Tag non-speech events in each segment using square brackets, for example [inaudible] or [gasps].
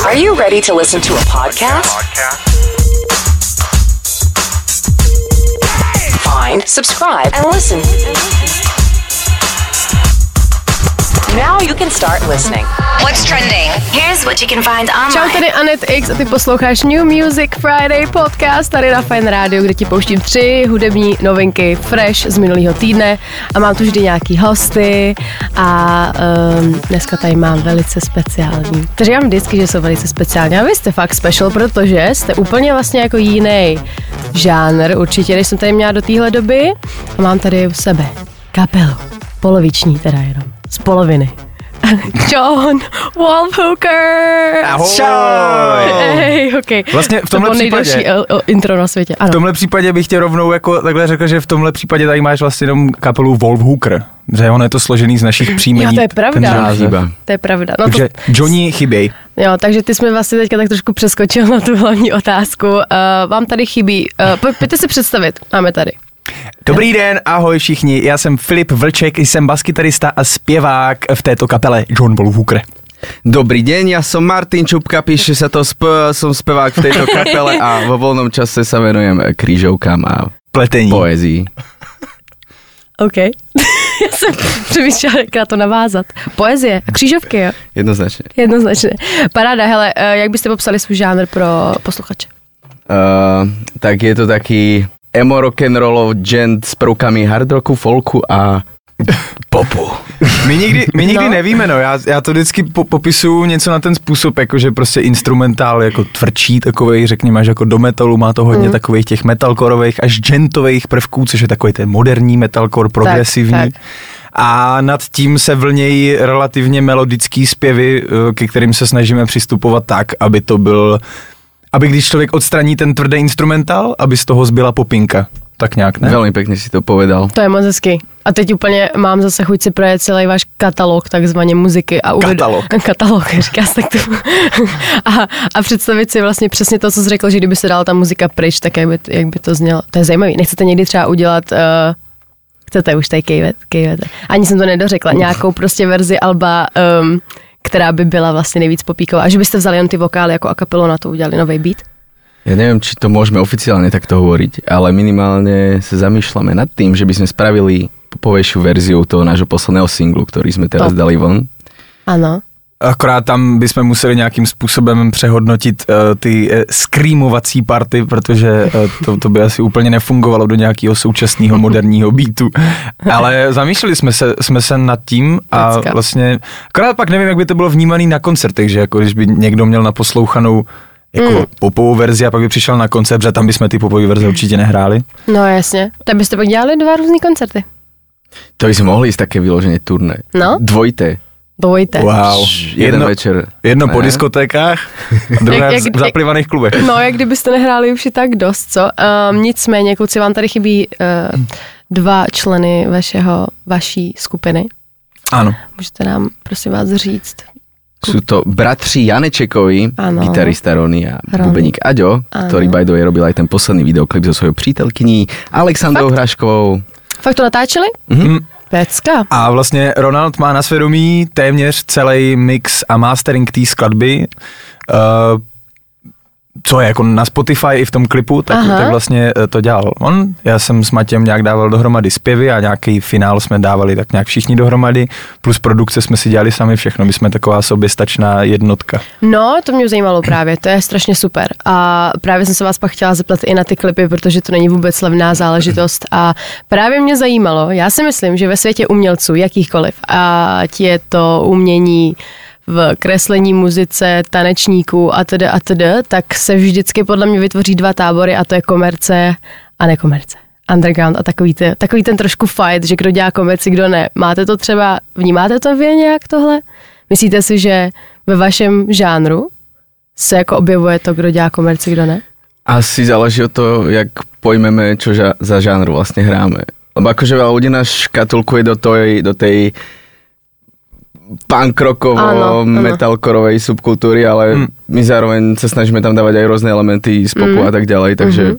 Are you ready to listen to a podcast? Find, subscribe, and listen. Now you can start listening. What's trending? Here's what you can find online. Čau, tady Anet X a ty posloucháš New Music Friday podcast tady na Fine Radio, kde ti pouštím tři hudební novinky fresh z minulého týdne a mám tu vždy nějaký hosty a um, dneska tady mám velice speciální. To říkám vždycky, že jsou velice speciální a vy jste fakt special, protože jste úplně vlastně jako jiný žánr určitě, než jsem tady měla do téhle doby a mám tady u sebe kapelu, poloviční teda jenom, z poloviny. [laughs] John Wolfhooker. Ahoj. Hey, okay. Vlastně v tomhle to případě- nejdelší el- o- intro na světě. Ano. V tomhle případě bych tě rovnou jako takhle řekl, že v tomhle případě tady máš vlastně jenom kapelu Wolf Hooker. Že ono je to složený z našich příjmení. Jo, to je pravda. ten. To je pravda. No Takže Johnny chyběj. to, jo, takže ty jsme vlastně teďka tak trošku přeskočil na tu hlavní otázku. Uh, vám tady chybí, uh, poj- pojďte si představit, máme tady. Dobrý den, ahoj všichni, já jsem Filip Vlček, jsem baskytarista a zpěvák v této kapele John Wolf Hooker. Dobrý deň, ja som Martin Čupka, píše sa to, sp- som spevák v tejto kapele a vo voľnom čase sa venujem krížovkám a Pletení. poezii. OK. [laughs] Já jsem přemýšlela, jak na to navázat. Poezie a křížovky, jo? Jednoznačne. Jednoznačně. Paráda, hele, uh, jak byste popsali svůj žánr pro posluchače? Uh, tak je to taký emo rock'n'rollov gent s prvkami hard rocku, folku a popu. My nikdy, my nikdy No. nevíme, no, já, já to vždycky po, popisuju něco na ten způsob, jako že prostě instrumentál jako tvrdší takovej, řekněme, až jako do metalu má to hodně mm. takových těch metalkorových až gentových prvků, což je takový ten moderní metalcore, progresivní. tak. A nad tím se vlnějí relativně melodický zpěvy, eh, ke kterým se snažíme přistupovat tak, aby to byl, aby když člověk odstraní ten tvrdý instrumentál, aby z toho zbyla popinka. Tak nějak, ne? Veľmi pekne si to povedal. To je moc hezky. A teď úplně mám zase chuť si projet celý váš katalog takzvaně muziky. A uved... Katalog. [laughs] katalog, říká se tak to. [laughs] a, a představit si vlastně přesně to, co jsi řekl, že kdyby se dala ta muzika pryč, tak jak by, jak by to znělo. To je zajímavé. Nechcete někdy třeba udělat... Uh, chcete už tady kejvet, kejvete. Ani jsem to nedořekla. Nějakou prostě verzi Alba, um, která by byla vlastně nejvíc popíková. A že byste vzali jen ty vokály jako a kapelu na to udělali nový beat. Ja neviem, či to môžeme oficiálne takto hovoriť, ale minimálne sa zamýšľame nad tým, že by sme spravili popovejšiu verziu toho nášho posledného singlu, ktorý sme teraz Top. dali von. Ano. Akorát tam bychom museli nějakým způsobem přehodnotit uh, ty uh, screamovací party, protože uh, to, to by asi úplně nefungovalo do nějakého současného moderního beatu. Ale zamýšleli jsme se, jsme se nad tím a vlastně, akorát pak nevím, jak by to bylo vnímaný na koncertech, že jako když by někdo měl naposlouchanou jako Mm. popovou verzi a pak by přišel na koncert, že tam bychom ty popové verze určitě nehráli. No jasně. Tak byste pak dělali dva různý koncerty. To by sme mohli ísť také vyložené turné. No. Dvojité. Dvojte. Wow. Jeden večer. Jedno po Ne? diskotékách a [laughs] druhé Jak- jak- v zaplivaných klubech. No, jak kdybyste nehráli už i tak dost, co? Um, nicméně, kluci, vám tady chybí uh, dva členy vašeho, vaší skupiny. Ano. Můžete nám, prosím vás, říct. Sú to bratři Janečekovi, gitarista Rony a Rony. bubeník Aďo, Áno. ktorý by the way robil aj ten posledný videoklip so svojou přítelkyní Alexandrou Fakt? Hraškovou. Fakt to natáčeli? Mm. Pecka. A vlastně Ronald má na svědomí téměř celý mix a mastering té skladby. Uh, co je jako na Spotify i v tom klipu, tak, Aha. tak vlastně eh, to dělal on. Já jsem s Matěm nějak dával dohromady zpěvy a nějaký finál jsme dávali tak nějak všichni dohromady, plus produkce jsme si dělali sami všechno, my jsme taková soběstačná jednotka. No, to mě zajímalo právě, to je strašně super. A právě jsem se vás pak chtěla zeptat i na ty klipy, protože to není vůbec levná záležitost. A právě mě zajímalo, já si myslím, že ve světě umělců, jakýchkoliv, ať je to umění v kreslení, muzice, tanečníků a tedy a tedy, tak se vždycky podle mě vytvoří dva tábory a to je komerce a nekomerce. Underground a takový, ty, takový ten trošku fight, že kdo dělá komerci, kdo ne. Máte to třeba, vnímáte to vy nějak tohle? Myslíte si, že ve vašem žánru se jako objevuje to, kdo dělá komerci, kdo ne? Asi záleží od toho, jak pojmeme, čo za žánr vlastne hráme. Lebo akože veľa ľudí nás škatulkuje do tej, do tej punk rockovo, metalkorovej subkultúry, ale Mm. my zároveň sa snažíme tam dávať aj rôzne elementy z popu Mm. a tak ďalej, takže Mhm.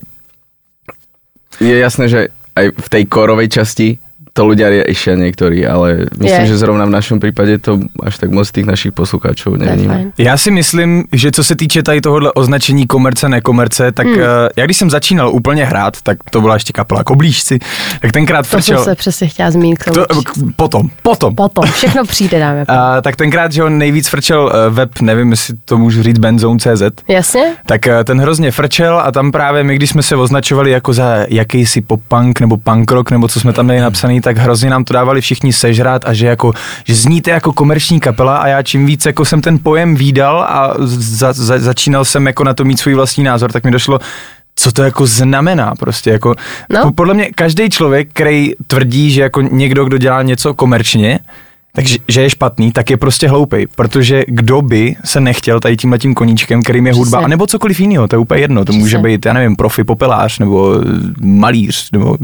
je jasné, že aj v tej korovej časti to ľudia riešia niektorí, ale myslím, Je. že zrovna v našom prípade to až tak moc tých našich poslucháčov To je nevníma. Já si myslím, že co se týče tady tohohle označení komerce, nekomerce, tak Hmm. mm. já když jsem začínal úplně hrát, tak to byla ještě kapela Koblížci, tak tenkrát To jsem frčel... se přesně chtěla zmínit. k. To, k- potom, potom. Potom, všechno přijde, [laughs] a pánové. A, tak tenkrát, že on nejvíc frčel eh, web, nevím, jestli to můžu říct, benzone.cz, Jasně? tak eh, ten hrozně frčel a tam právě my, když jsme se označovali jako za jakýsi pop-punk nebo punk rock, nebo co jsme tam měli napsaný, tak hrozně nám to dávali všichni sežrat a že jako, že zníte jako komerční kapela a já čím víc jako jsem ten pojem výdal a za, za, začínal jsem jako na to mít svůj vlastní názor, tak mi došlo, co to jako znamená prostě jako, No. po- podle mě každý člověk, který tvrdí, že jako někdo, kdo dělá něco komerčně, takže že je špatný, tak je prostě hloupej, protože kdo by se nechtěl tady tímhle tím koníčkem, kterým je hudba, Přesně. anebo cokoliv jiného, to je úplně jedno, to Přesně. může být, já nevím, profi popelář, nebo malíř, nebo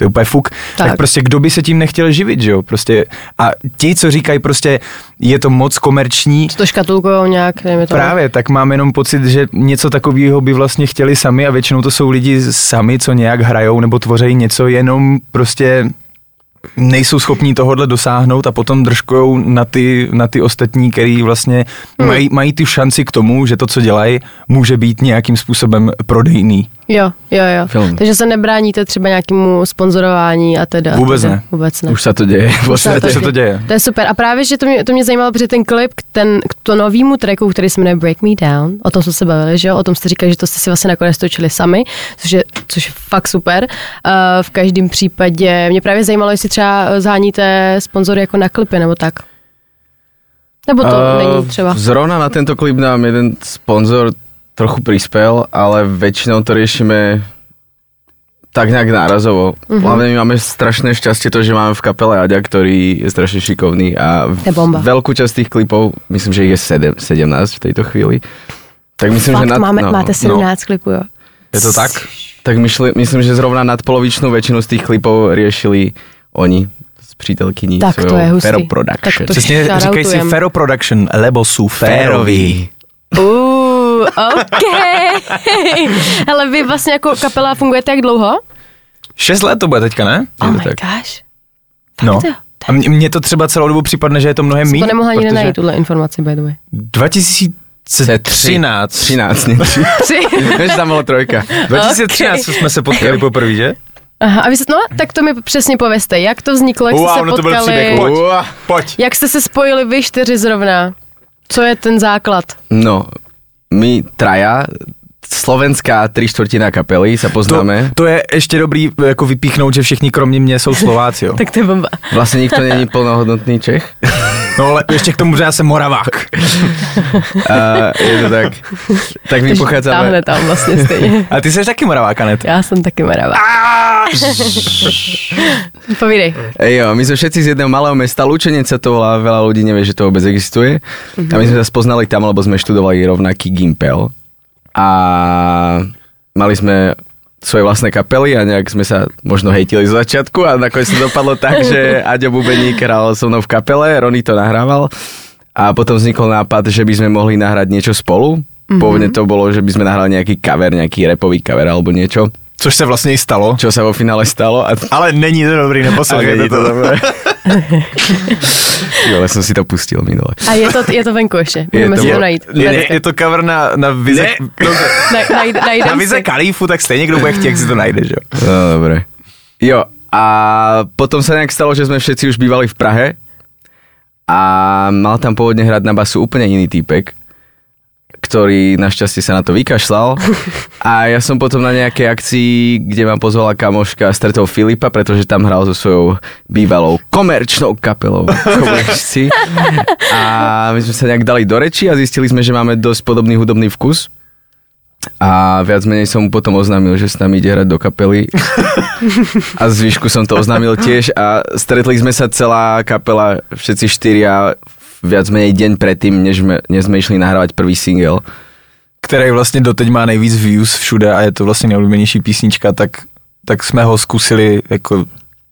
to je úplně fuk, tak. Tak. prostě kdo by se tím nechtěl živit, že jo, prostě a ti, co říkají prostě, je to moc komerční, To škatulkujou nějak, nevím, to. Právě, tak mám jenom pocit, že něco takového by vlastně chtěli sami a většinou to jsou lidi sami, co nějak hrajou nebo tvoří něco, jenom prostě nejsou schopní tohohle dosáhnout a potom držkujou na ty, na ty ostatní, který vlastně hmm. mají, mají ty šanci k tomu, že to, co dělají, může být nějakým způsobem prodejný. Jo, jo, jo. Film. Takže se nebráníte třeba nějakému sponzorování a teda. Vůbec teda. ne. Vůbec ne. Už sa to deje. v Už se to- se to děje. To je super. A právě, že to mě, to mě zajímalo, protože ten klip k, ten, k to novýmu tracku, který se jmenuje Break Me Down, o tom jsme se bavili, že jo? O tom jste říkali, že to jste si vlastně nakonec točili sami, což je, což je fakt super. Uh, v každém případě mě právě zajímalo, jestli třeba zháníte sponzory jako na klipy nebo tak. Nebo to Eh, není třeba. Zrovna na tento klip nám jeden sponzor trochu prispel, ale väčšinou to riešime tak nejak nárazovo. Mm-hmm. Hlavne my máme strašné šťastie to, že máme v kapele Aďa, ktorý je strašne šikovný a veľkú časť tých klipov, myslím, že je 7, 17 v tejto chvíli. Tak myslím, Fakt, že nad, máme, no, máte 17 klipů, jo. Je to tak? Tak myšli, myslím, že zrovna nadpolovičnú väčšinu z tých klipov riešili oni s přítelkyní Tak to je hustý. Fero Production. Tak to Přesně říkají si. Fero Production, lebo jsou féroví. Uh, OK. [laughs] Ale vy vlastně jako kapela fungujete jak dlouho? Šest let to bude teďka, ne? Oh to my tak. gosh. No. jo. A mně, to třeba celou dobu připadne, že je to mnohem méně. to nemohla nikde najít, tuhle informaci, by the way. 2013. 13, ne? Tři. Než tam byla trojka. 2013 okay. jsme se potkali poprvé, že? Aha, a vy jste, no, tak to mi přesně povězte, jak to vzniklo, jak jste Wow, se no to byl potkali, příběh, pojď. Uá. Pojď. jak jste se spojili vy čtyři zrovna, co je ten základ? No, my traja, slovenská tri štvrtina kapely To, poznáme. to je ještě dobrý jako vypíchnout, že všichni kromě mě jsou Slováci, jo. [laughs] Tak to je bomba. Vlastně nikto není plnohodnotný Čech. [laughs] No ale ještě k tomu, že já jsem Moravák. [laughs] A je to tak. Tak my táhne tam vlastně stejně. A ty jsi taky Moravák, Anet. Já jsem taky maravá. Povídej. Jo, my sme všetci z jedného malého mesta, Lučenec sa to volá, veľa ľudí nevie, že to vôbec existuje. A my sme sa spoznali tam, lebo sme študovali rovnaký Gimpel. A mali sme svoje vlastné kapely a nejak sme sa možno hejtili z začiatku a nakoniec to dopadlo tak, že [laughs] Aďo Bubeník hral so mnou v kapele, Rony to nahrával a potom vznikol nápad, že by sme mohli nahrať niečo spolu. Pôvodne to bolo, že by sme nahrali nejaký cover, nejaký repový cover alebo niečo, Což se vlastně i stalo. čo sa vo finále stalo. A Ale není to dobrý, ale neposlouchejte není to to. dobré. [laughs] Jo, ale som si to pustil minule. A je to, je to venku ještě, můžeme to- si je- to najít. Je, Najděte. je to cover na, na vize, Ne. [laughs] no, Na, najde, na vize. Kalífu, tak stejně kdo bude chtít, jak si to najde, že jo. No, dobre. Jo, a potom sa nejak stalo, že sme všetci už bývali v Prahe a mal tam pôvodne hrať na basu úplne iný týpek, ktorý našťastie sa na to vykašľal. [laughs] A ja som potom na nejakej akcii, kde ma pozvala kamoška, stretol Filipa, pretože tam hral so svojou bývalou komerčnou kapelou Komerčci. [laughs] A my sme sa nejak dali do reči a zistili sme, že máme dosť podobný hudobný vkus. A viac menej som mu potom oznámil, že s nami ide hrať do kapely. [laughs] A zvyšku som to oznámil tiež a stretli sme sa celá kapela, všetci štyria, viac menej deň predtým, než sme, než sme išli nahrávať prvý single. který vlastně doteď má nejvíc views všude a je to vlastně nejoblíbenější písnička, tak, tak jsme ho zkusili jako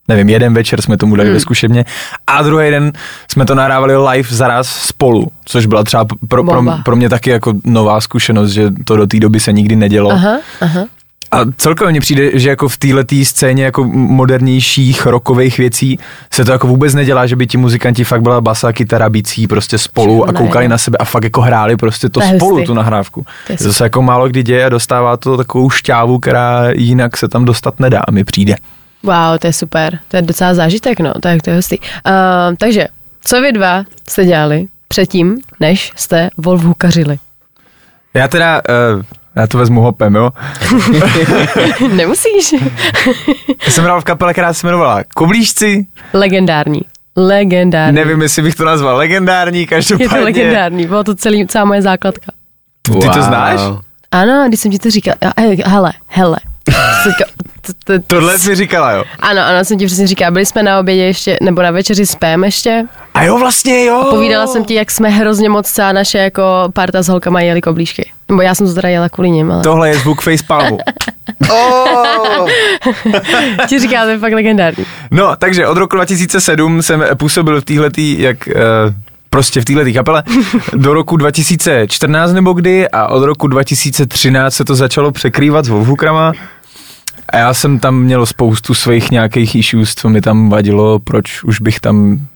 nevím, jeden večer jsme tomu dali hmm. ve zkušebně a druhý den jsme to nahrávali live zaraz spolu, což byla třeba pro, pro, pro mě taky jako nová zkušenost, že to do té doby se nikdy nedělo. Aha, aha. A celkově mně přijde, že jako v této scéně jako modernějších rokových věcí se to jako vůbec nedělá, že by ti muzikanti fakt byla basa, kytara, bicí prostě spolu a Ne. koukali na sebe a fakt jako hráli prostě to To spolu, hustý. tu nahrávku. To To se jako málo kdy děje a dostává to takovou šťávu, která jinak se tam dostat nedá, mi přijde. Wow, to je super. To je docela zážitek, no. Tak to je hustý. Uh, takže, co vy dva jste dělali předtím, než jste Volvu kařili? Já teda, uh, já to vezmu hopem, jo. [laughs] Nemusíš. Já jsem hrál v kapele, která se jmenovala Koblížci, Legendární. Legendární. nevím, jestli bych to nazval legendární, Je každopádně. to legendární, bylo to celý, celá moje základka. Ty to znáš? Ano, když jsem ti to říkal, a, hele, hele. Tohle jsi říkala, jo. Ano, ano, jsem ti přesně říkala, byli jsme na obědě ještě, nebo na večeři spém ještě. A jo, vlastně jo. Povídala jsem ti, jak jsme hrozně moc celá naše jako parta s holkama jeli koblížky. Nebo já jsem to teda jela kvůli nim, ale Tohle je zvuk facepalmu. [laughs] ti říká, to je fakt legendární. No, takže od roku 2007 jsem působil v téhletý, jak uh, prostě v této kapele [laughs] do roku 2014 nebo kdy a od roku 2013 se to začalo překrývat s Wolfhukrama a já jsem tam měl spoustu svých nějakých issues, co mi tam vadilo, proč už bych tam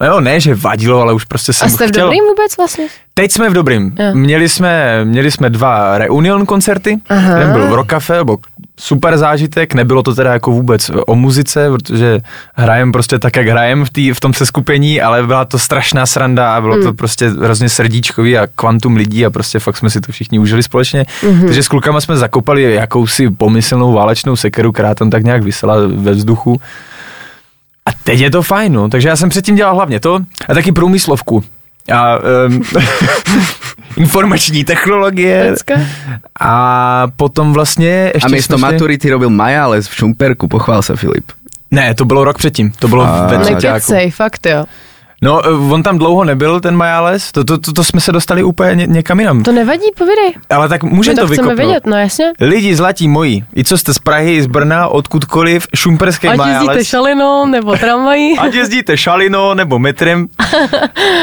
No jo, ne, že vadilo, ale už prostě jsem A jste v chtěl. dobrým vůbec vlastně? Teď jsme v dobrým. Jo. Měli jsme, měli jsme dva reunion koncerty. Aha. Jeden byl v Rock Cafe, byl super zážitek. Nebylo to teda jako vůbec o muzice, protože hrajem prostě tak, jak hrajem v, tý, v tom seskupení, ale byla to strašná sranda a bylo Hmm. to prostě hrozně srdíčkový a kvantum lidí a prostě fakt jsme si to všichni užili společně. Mhm. Takže s klukama jsme zakopali jakousi pomyslnou válečnou sekeru, která tam tak nějak vysela ve vzduchu. A teď je to fajn, no. Takže já jsem předtím dělal hlavně to a taky průmyslovku. A um, [laughs] informační technologie. Pecka. A potom vlastně ještě A místo jsme šli- maturity robil Majales v Šumperku, pochvál se Filip. Ne, to bylo rok předtím, to bylo A- ve třetíku. Nekecej, fakt jo. No, eh, on tam dlouho nebyl, ten Majales, to, to, to, to jsme se dostali úplně ně, někam jinam. To nevadí, povídej. Ale tak můžeme to to vykopnout. vědět, no jasně. Lidi zlatí moji, i co jste z Prahy, z Brna, odkudkoliv, šumperský Ať Majales. jezdíte šalinou nebo tramvají. [laughs] Ať jezdíte šalino nebo metrem. [laughs]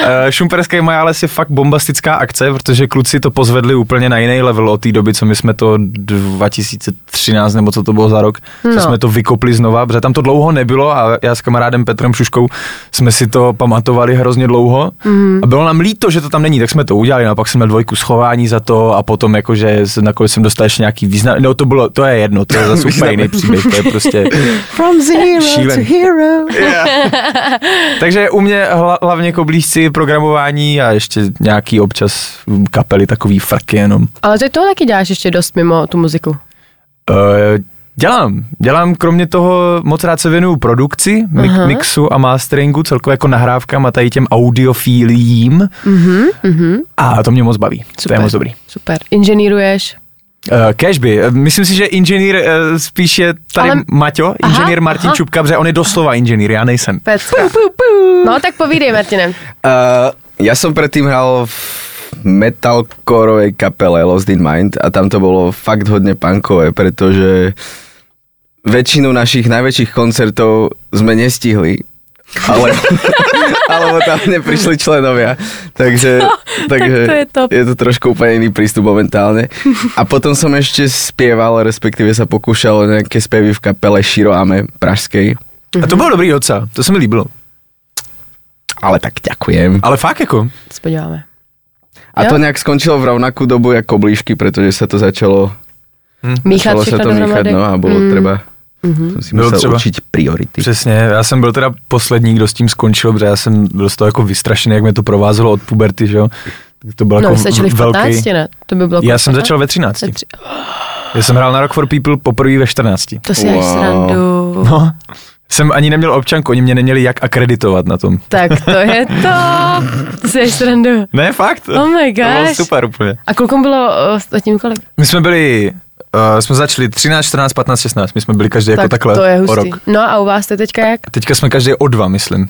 Eh, Šumperský Majales je fakt bombastická akce, protože kluci to pozvedli úplně na jiný level od té doby, co my jsme to 2013 nebo co to bylo za rok, co No. jsme to vykopli znova, protože tam to dlouho nebylo a já s kamarádem Petrem Šuškou jsme si to pamatovali hrozně dlouho Mhm. a bylo nám líto, že to tam není, tak jsme to udělali, no a pak jsem měl dvojku schování za to a potom jakože nakonec jsem dostal ještě nějaký význam, no to bylo, to je jedno, to je zase [laughs] úplně jiný příběh, to je prostě [laughs] From zero Šílený. to hero. [laughs] Takže u mě hla, hlavně koblížci programování a ještě nějaký občas kapely, takový frky jenom. Ale ty toho taky děláš ještě dost mimo tu muziku. Uh, dělám. Dělám kromě toho moc rád se věnuju produkci, Aha. mixu a masteringu, celkově jako nahrávkám a tady těm audiofíliím. Mhm, A to mě moc baví. To je moc dobrý. Super. Inženýruješ. Uh, Cashby. Uh, myslím si, že inženýr uh, spíš je tady Ale- Maťo, Aha, inženýr Martin aha. Čupka, protože on je doslova inženýr, já nejsem. Pecka. No tak povídej, Martine. Uh, ja som predtým hral v metalcoreovej kapele Lost in Mind a tam to bolo fakt hodne punkové, pretože väčšinu našich najväčších koncertov sme nestihli, ale, [laughs] alebo tam neprišli členovia, takže, takže to je top. je to trošku úplne iný prístup momentálne. A potom som ešte spieval, respektíve sa pokúšal o nejaké spevy v kapele Shiroame pražskej, A to bylo dobrý docela, to se mi líbilo. ale tak ďakujem. Ale fakt jako, Se podíváme. A Jo? to nejak skončilo v rovnakú dobu jako koblížky, protože se to začalo, Míchat začalo se to míchat, no a bylo Mm. třeba, jsem si Bylo musel třeba. určit priority. Přesně, já jsem byl teda poslední, kdo s tím skončil, protože já jsem byl z toho jako vystrašený, jak mě to provázelo od puberty, že jo. Tak To bylo No, jako začali v velký... 15, ne? To by bylo Já jsem 15? začal ve 13. Ve tři- Já jsem hrál na Rock for People poprvé ve 14. To si Wow. srandu. No, jsem ani neměl občanku, oni mě neměli jak akreditovat na tom. Tak to je to. To si srandu. Ne, fakt. Oh my To bylo gosh. super úplně. A klukům bylo uh, zatím kolik? My jsme byli, uh, jsme začali 13, 14, 15, 16. My jsme byli každý jako tak takhle to je o hustý. rok. No a u vás to teďka jak? Teďka jsme každý o dva, myslím.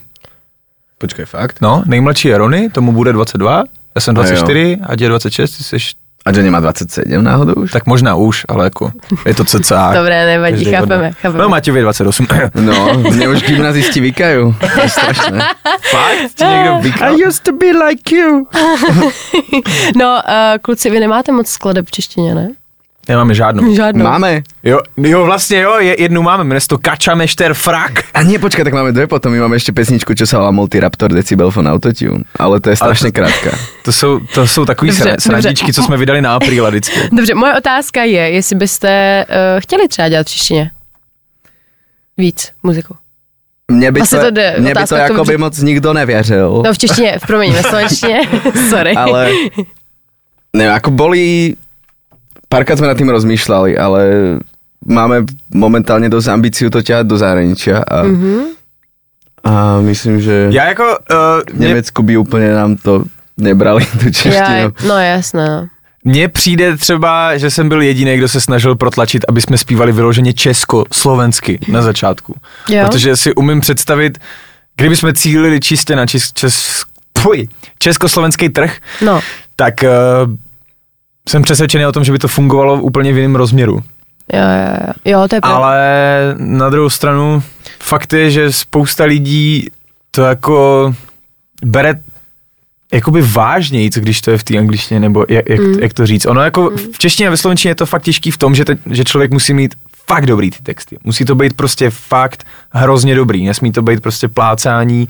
Počkej, fakt? No, nejmladší je Rony, tomu bude 22, já jsem A jo. 24, a je 26, ty jsi A že nemá 27 náhodou už? Tak možná už, ale jako je to cca. [laughs] Dobré, nevadí, každý chápeme, chápeme. No je 28. [laughs] No, mě už gymnazisti vykajú. To je strašné. [laughs] Fakt? Ti někdo vykal? used to be like you. No, uh, kluci, vy nemáte moc skladeb v češtině, ne? Nemáme žádnou. Žádnou. Máme. Jo, jo, vlastně jo, je, jednu máme, jmenuje se to Kača Mešter Frak. A nie, počkaj, tak máme dve potom. My máme ešte pesničku, čo sa volá Multiraptor Decibelfon Autotune. Ale to je strašne krátka. To jsou, to jsou takový Dobře, sra, dobře. srandičky, co jsme vydali na apríla vždycky. [laughs] Dobře, moje otázka je, jestli byste uh, chtěli třeba dělat v češtině víc muziku. Mne by Asi to, to jde, mne by to tomu, jako by že- moc nikdo nevěřil. No v češtině, v promiň, ve slovenštině, [laughs] sorry. ale [laughs] neviem, ako boli, párkrát sme nad tým rozmýšľali, ale máme momentálne dosť ambíciu to ťahať do zahraničia a, mm-hmm. a myslím, že Já jako, uh, v mě, Nemecku by úplně nám to nebrali [laughs] tu Já, češtinu. no jasné, no. mně přijde třeba, že jsem byl jediný, kdo se snažil protlačit, aby jsme zpívali vyloženě česko-slovensky na začátku. Jo. Protože si umím představit, kdyby jsme cílili čistě na čes, čes, československý trh, No, tak uh, jsem přesvědčený o tom, že by to fungovalo úplně v jiném rozměru. jo, jo, jo, jo to je pravda. Ale na druhou stranu fakt je, že spousta lidí to jako bere jakoby vážněji, co když to je v té angličtině, nebo jak, jak, mm. jak to říct. Ono jako v češtině a ve slovenštině je to fakt těžký v tom, že, te, že člověk musí mít fakt dobrý ty texty. Musí to být prostě fakt hrozně dobrý. Nesmí to být prostě plácání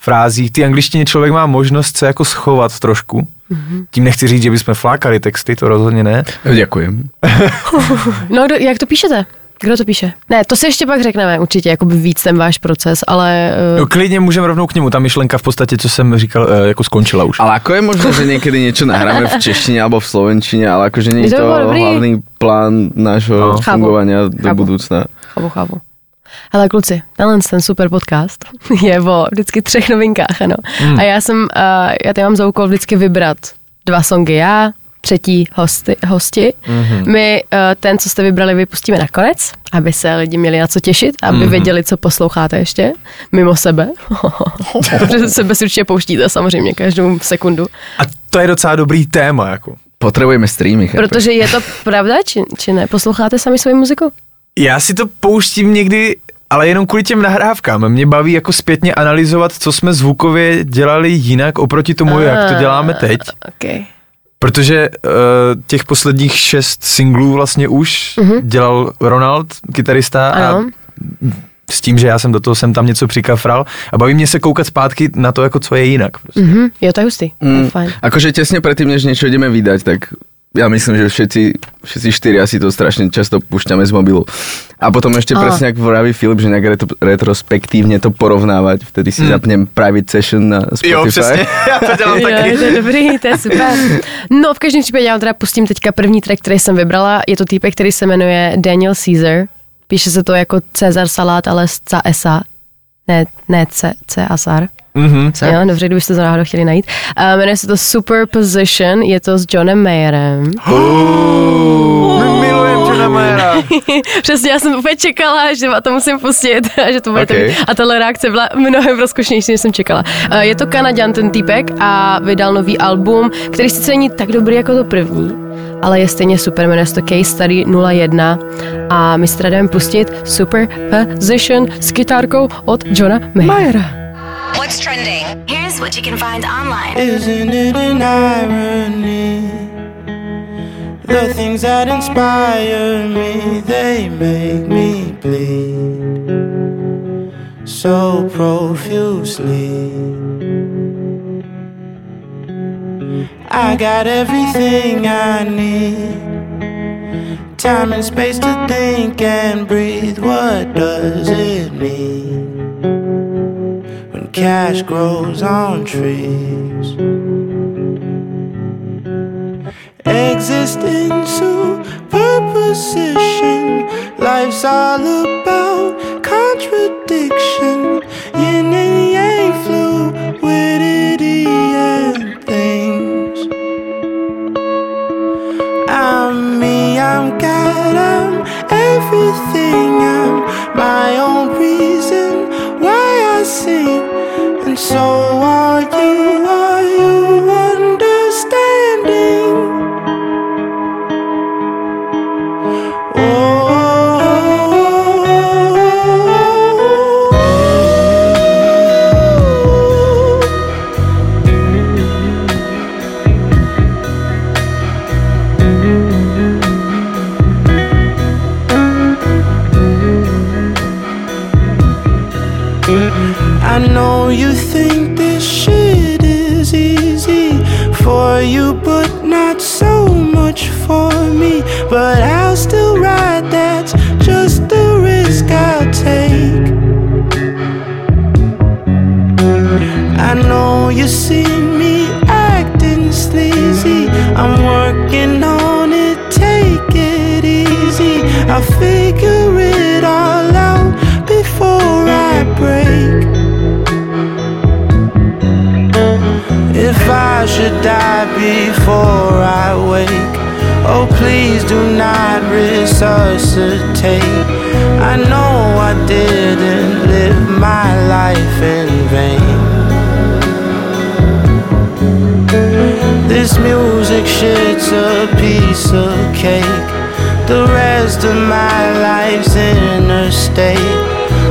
frází. V té angličtině člověk má možnost se jako schovat trošku. Mm-hmm. Tím nechci říct, že bychom flákali texty, to rozhodně ne. [laughs] No, kdo, jak to píšete? Kdo to píše? Ne, to si ještě pak řekneme určitě, jakoby víc ten váš proces, ale... No Uh, klidně můžeme rovnou k němu. Ta myšlenka v podstatě, co jsem říkal, eh, jako skončila už. Ale ako je možné, že niekedy niečo nahráme v češtine alebo v slovenčine, ale akože nie je To by to hlavný plán nášho No. Fungovania do Chápu. budúcna. chápu, chápu. Ale kluci, tenhle ten super podcast [laughs] je o vždycky třech novinkách, ano. Hmm. A já jsem, uh, já tady mám za úkol vždycky vybrat dva songy já, třetí hosty, hosti. Mhm. Mm-hmm. My uh, ten, co jste vybrali, vypustíme nakonec, aby se lidi měli na co těšit, aby Mhm. mm-hmm. věděli, co posloucháte ještě, mimo sebe. [laughs] Protože sebe si určitě pouštíte samozřejmě každou sekundu. A to je docela dobrý téma, jako. Potrebujeme streamy? Protože je to pravda, či, či ne? Posloucháte sami svoji muziku? Já si to pouštím někdy, ale jenom kvůli těm nahrávkám. Mě baví jako zpětně analyzovat, co jsme zvukově dělali jinak oproti tomu, jak to děláme teď. Okay. Protože uh, těch posledních šest singlů vlastně už mm-hmm. dělal Ronald, kytarista, a Ano. s tím, že já jsem do toho jsem tam něco přikafral a baví mě se koukat zpátky na to, jako co je jinak. Prostě. Mhm, jo, to je hustý. Mm. Akože tesne predtým, než niečo ideme vydať, tak ja myslím, že všetci, všetci štyri asi to strašne často púšťame z mobilu. A potom ešte Á. presne, ako vraví Filip, že nejak retro, retrospektívne to porovnávať, vtedy si zapnem private session na Spotify. Jo, přesně, [laughs] já to dělám Jo, taky. to je dobrý, to je super. No, v každém případě já vám teda pustím teďka první track, který jsem vybrala. Je to týpek, který se jmenuje Daniel Caesar. Píše se to jako Cezar salát, ale z Caesa. Ne, ne C, C Asar. Mhm. Jo, dobře, kdybyste to náhodou chtěli najít. Uh, jmenuje se to Superposition, je to s Johnem Mayerem. [gasps] My milujeme Johna Mayera. [laughs] Přesně, já jsem úplně čekala, že to musím pustit a [laughs] že to bude Okay. A tahle reakce byla mnohem rozkošnější, než jsem čekala. Eh, Je to Kanaďan ten týpek a vydal nový album, který sice není tak dobrý jako to první, ale je stejně super, jmenuje se to Case Study 01 a my si jdeme pustit Superposition s kytárkou od Johna Mayera. What's trending? Here's what you can find online. Isn't it an irony? The things that inspire me, they make me bleed so profusely. I got everything I need. Time and space to think and breathe. What does it mean? Cash grows on trees. Existing superposition, life's all about contradiction, This music shit's a piece of cake. The rest of my life's in a state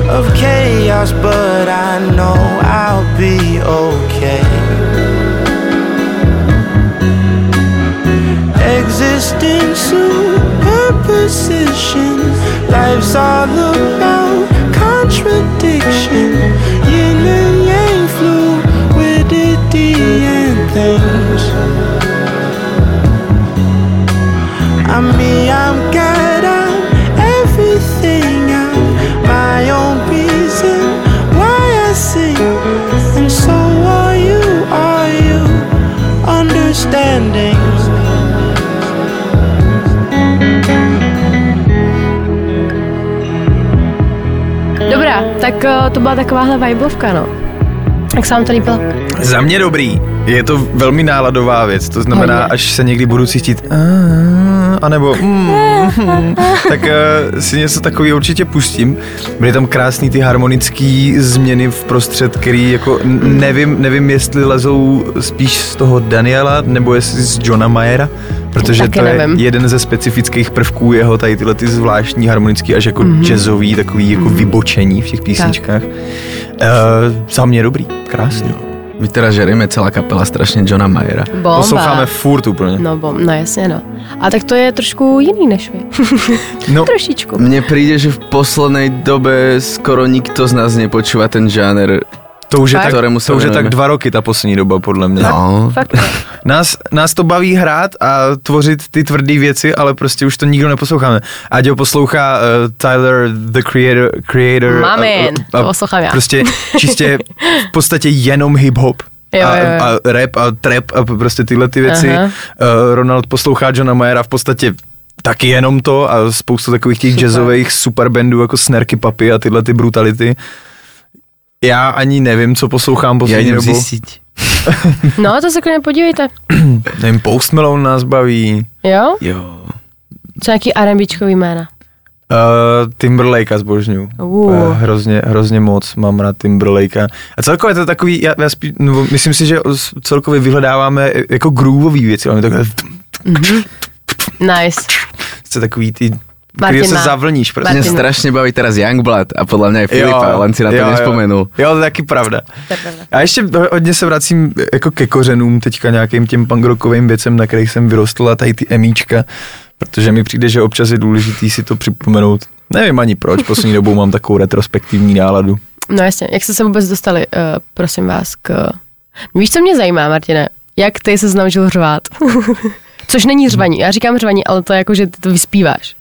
of chaos, but I know I'll be okay. Existence, superposition. Life's all about tak eh, to byla takováhle vibovka, no. Jak se vám to líbilo? Za mě dobrý. Je to velmi náladová věc, to znamená, Hodně. až se někdy budu cítit anebo mm, mm, [laughs] tak uh, si něco takového určitě pustím. Byly tam krásný ty harmonické změny v prostřed, který jako nevím, nevím, jestli lezou spíš z toho Daniela, nebo jestli z Johna Mayera, protože Taky to nevím. je jeden ze specifických prvků jeho, tady tyhle ty zvláštní harmonický až jako mm-hmm. jazzový, takový jako vybočení v těch písničkách. Uh, za mě dobrý, krásný. My teraz žerieme celá kapela strašně Johna Mayera. Bomba. Posloucháme furt úplně. No, bom, no jasně, no. A tak to je trošku jiný než vy. [laughs] No, Trošičku. Mne príde, že v poslednej dobe skoro nikto z nás nepočúva ten žáner. To už je, tak, to už je tak dva roky ta poslední doba, podle mě. No. Fakt. Nás, nás to baví hrát a tvořit ty tvrdé věci, ale prostě už to nikdo neposloucháme. Ať ho poslouchá uh, Tyler, the creator, creator Mamin, to poslouchám já. Prostě čistě v podstatě jenom hip-hop. Jo, a, jo, jo. a rap a trap a prostě tyhle ty věci. Aha. Uh, Ronald poslouchá Johna Mayera v podstatě taky jenom to a spoustu takových těch Super. jazzových superbandů jako Snerky Papy a tyhle ty brutality. Já ani nevím, co poslouchám poslední idem dobou. zistiť. [laughs] No, to se klidně podívejte. [clears throat] Nevím, Post Malone nás baví. Jo? Jo. Co nějaký R&Bčkový jména? Uh, Timberlakea zbožňuju. Uh. Uh. Hrozně, hrozně moc mám rád Timberlakea. A celkově to je takový, já, já spí, no, myslím si, že celkově vyhledáváme jako grooveový věci, ale takové Nice. to takový ty, Martin se má. zavlníš prostě. Martin. strašne baví teraz Youngblood a podľa mňa aj Filipa, len si na to jo, nespomenul. Jo, jo, to je taky pravda. To je pravda. A ještě hodně se vracím jako ke kořenům teďka nějakým těm punkrockovým věcem, na kterých jsem vyrostl a tady ty emíčka, protože mi přijde, že občas je důležitý si to připomenout. Nevím ani proč, poslední dobou mám takovou retrospektivní náladu. No jasně, jak jste se vůbec dostali, uh, prosím vás, k... Víš, co mě zajímá, Martine? Jak ty se naučil řvát? [laughs] Což není řvaní, já říkám řvaní, ale to je jako, že ty to vyspíváš.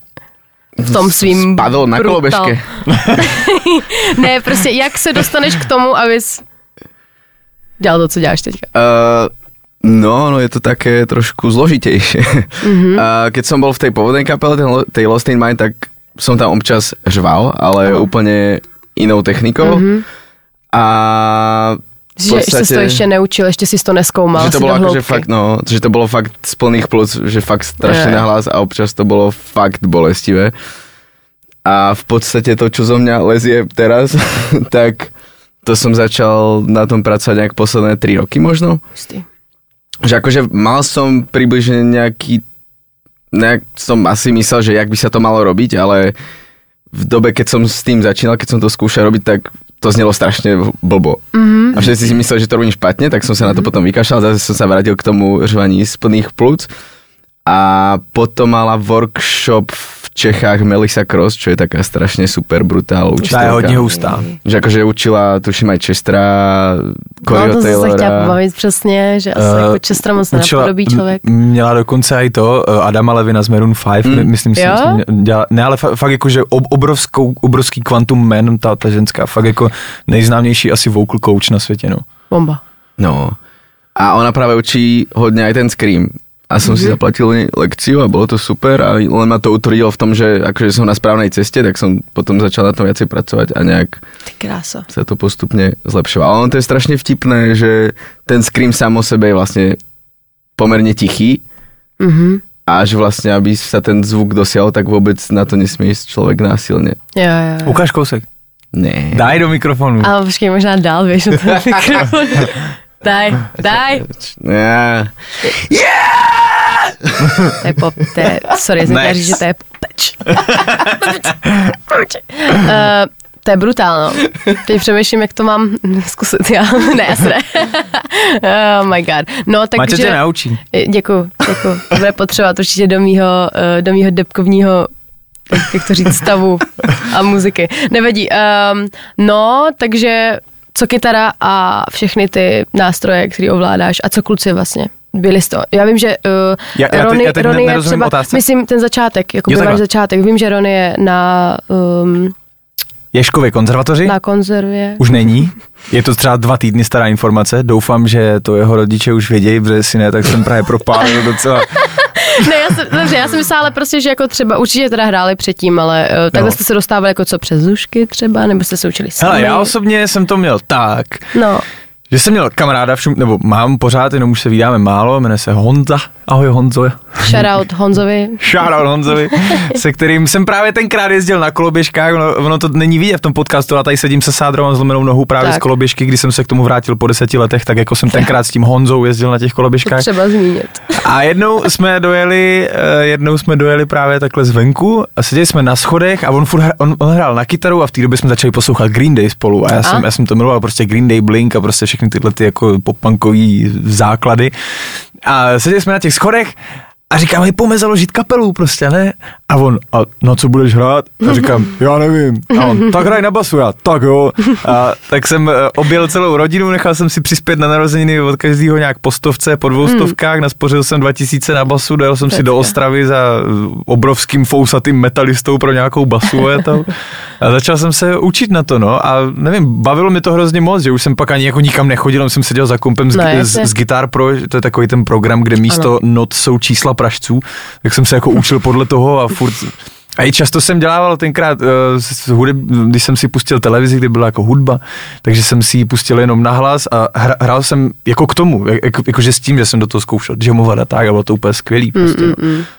V tom svým... Spadol na brutal- kolobežke. [laughs] ne, prostě jak se dostaneš k tomu, abys dělal to, co děláš teďka. Uh, no, no je to také trošku zložitejšie. Mm-hmm. Uh, keď som bol v tej pôvodnej kapele, tej Lost in Mind, tak som tam občas řval, ale Aha. úplne inou technikou. Mm-hmm. A Že ještě jsi to ještě neučil, ještě jsi to neskoumal. že to do akože hloubky. fakt, no, že to bolo fakt z plných plus, že fakt jo. nahlas a občas to bolo fakt bolestivé. A v podstate to, čo zo mňa lezie teraz, [laughs] tak to som začal na tom pracovať nejak posledné 3 roky možno. Že akože mal som približne nejaký, nejak som asi myslel, že jak by sa to malo robiť, ale v dobe, keď som s tým začínal, keď som to skúšal robiť, tak to znelo strašne blbo. Mm-hmm. A všetci si mysleli, že to robím špatne, tak som sa na to potom vykašľal, zase som sa vrátil k tomu řvaní z plných plúc. A potom mala workshop v Čechách Melissa Cross, čo je taká strašne super brutál Ta učiteľka. je hodně hustá. Že akože učila, tuším aj Chestera, No Coreyho to jsem se chtěla Taylora. pobavit přesně, že asi Eh, jako Chestra moc učila- nenapodobí člověk. m- Měla dokonce i to, eh, Adama Levina z Maroon 5, mm. myslím si, dělala, ne, ale fa- fakt jako, že ob, obrovskou, obrovský kvantum man, ta, ta ženská, fakt jako nejznámější asi vocal coach na světě, no. Bomba. No. A ona práve učí hodne aj ten Scream. A som mm-hmm. si zaplatil nej lekciu a bolo to super a len ma to utvrdilo v tom, že akože som na správnej ceste, tak som potom začal na tom viacej pracovať a nejak Ty krása. sa to postupne zlepšovalo. Ale on to je strašne vtipné, že ten Scream sám o sebe je vlastne pomerne tichý Mhm. a že vlastne, aby sa ten zvuk dosiahol, tak vôbec na to nesmie ísť človek násilne. Jo, jo, jo. Ukáž kousek. Ne. Daj do mikrofonu. Ale počkej, možná dál, ten mikrofon. [laughs] Daj, daj. Ne. [laughs] To je pop, to je, sorry, jsem říct, že to je popeč. uh, to je brutálno. Teď přemýšlím, jak to mám zkusit já. [laughs] ne, ne. [laughs] oh my god. No, takže... Maťa tě naučí. Děkuju, děkuju. To bude potřebovat určitě do mýho, eh, do mýho depkovního jak- jak to říct, stavu a muziky. Nevadí. Um, no, takže co kytara a všechny ty nástroje, které ovládáš a co kluci vlastně? Byli z toho. Já vím, že uh, Já- já Rony, já teď Rony je třeba, otázce. myslím ten začátek, jako Jo, váš začátek. Vím, že Rony je na, um, Ješkově konzervatoři? na konzervě. Už není. Je to třeba dva týdny stará informace. Doufám, že to jeho rodiče už vědějí, protože si ne, tak jsem právě propálil docela. [laughs] ne, já jsem, dobře, já jsem myslela ale prostě, že jako třeba, určitě teda hráli předtím, ale uh, takhle No. jste se dostávali jako co přes zušky třeba, nebo jste se učili sami? Hele, já osobně jsem to měl tak, No, že jsem měl kamaráda, všum, nebo mám pořád, jenom už se vydáme málo, jmenuje se Honza. Ahoj Honzo. shoutout Honzovi. Shoutout Honzovi, se kterým jsem právě tenkrát jezdil na koloběžkách, ono, ono to není vidět v tom podcastu, ale tady sedím se Sádrou, mám zlomenou nohu právě Tak. z koloběžky, když jsem se k tomu vrátil po deseti letech, tak jako jsem tenkrát s tím Honzou jezdil na těch koloběžkách. Třeba zmínit. A jednou jsme dojeli, eh, jednou jsme dojeli právě takhle zvenku a seděli jsme na schodech a on, furt, on, on hrál na kytaru a v té době jsme začali poslouchat Green Day spolu a já, A? jsem, já jsem to miloval prostě Green Day, Blink a prostě všechny tyhle ty jako pop-punkový základy. A seděli jsme na těch schodech a říkám, hej, pojďme založit kapelu prostě, ne? A on, a na co budeš hrát? A říkám, já nevím. A on, tak hraj na basu, já, tak jo. A tak jsem eh, objel celou rodinu, nechal jsem si přispět na narozeniny od každého nějak po stovce, po dvou stovkách, naspořil jsem 2000 na basu, dojel jsem si do Ostravy za eh, obrovským fousatým metalistou pro nějakou basu a, to. A začal jsem se učit na to, no. A nevím, bavilo mi to hrozně moc, že už jsem pak ani jako nikam nechodil, jsem seděl za kompem z, No, jasně. z, z Guitar Pro, to je takový ten program, kde místo not jsou čísla pražců, tak jsem se jako učil podle toho a furt a i často jsem dělával tenkrát, uh, hudeb, když jsem si pustil televizi, kde byla jako hudba, takže jsem si ji pustil jenom na hlas a hra, hrál jsem jako k tomu, jak, jako, jakože s tím, že jsem do toho zkoušel jamovat a tak a bylo to úplně skvělý. Prostě, no.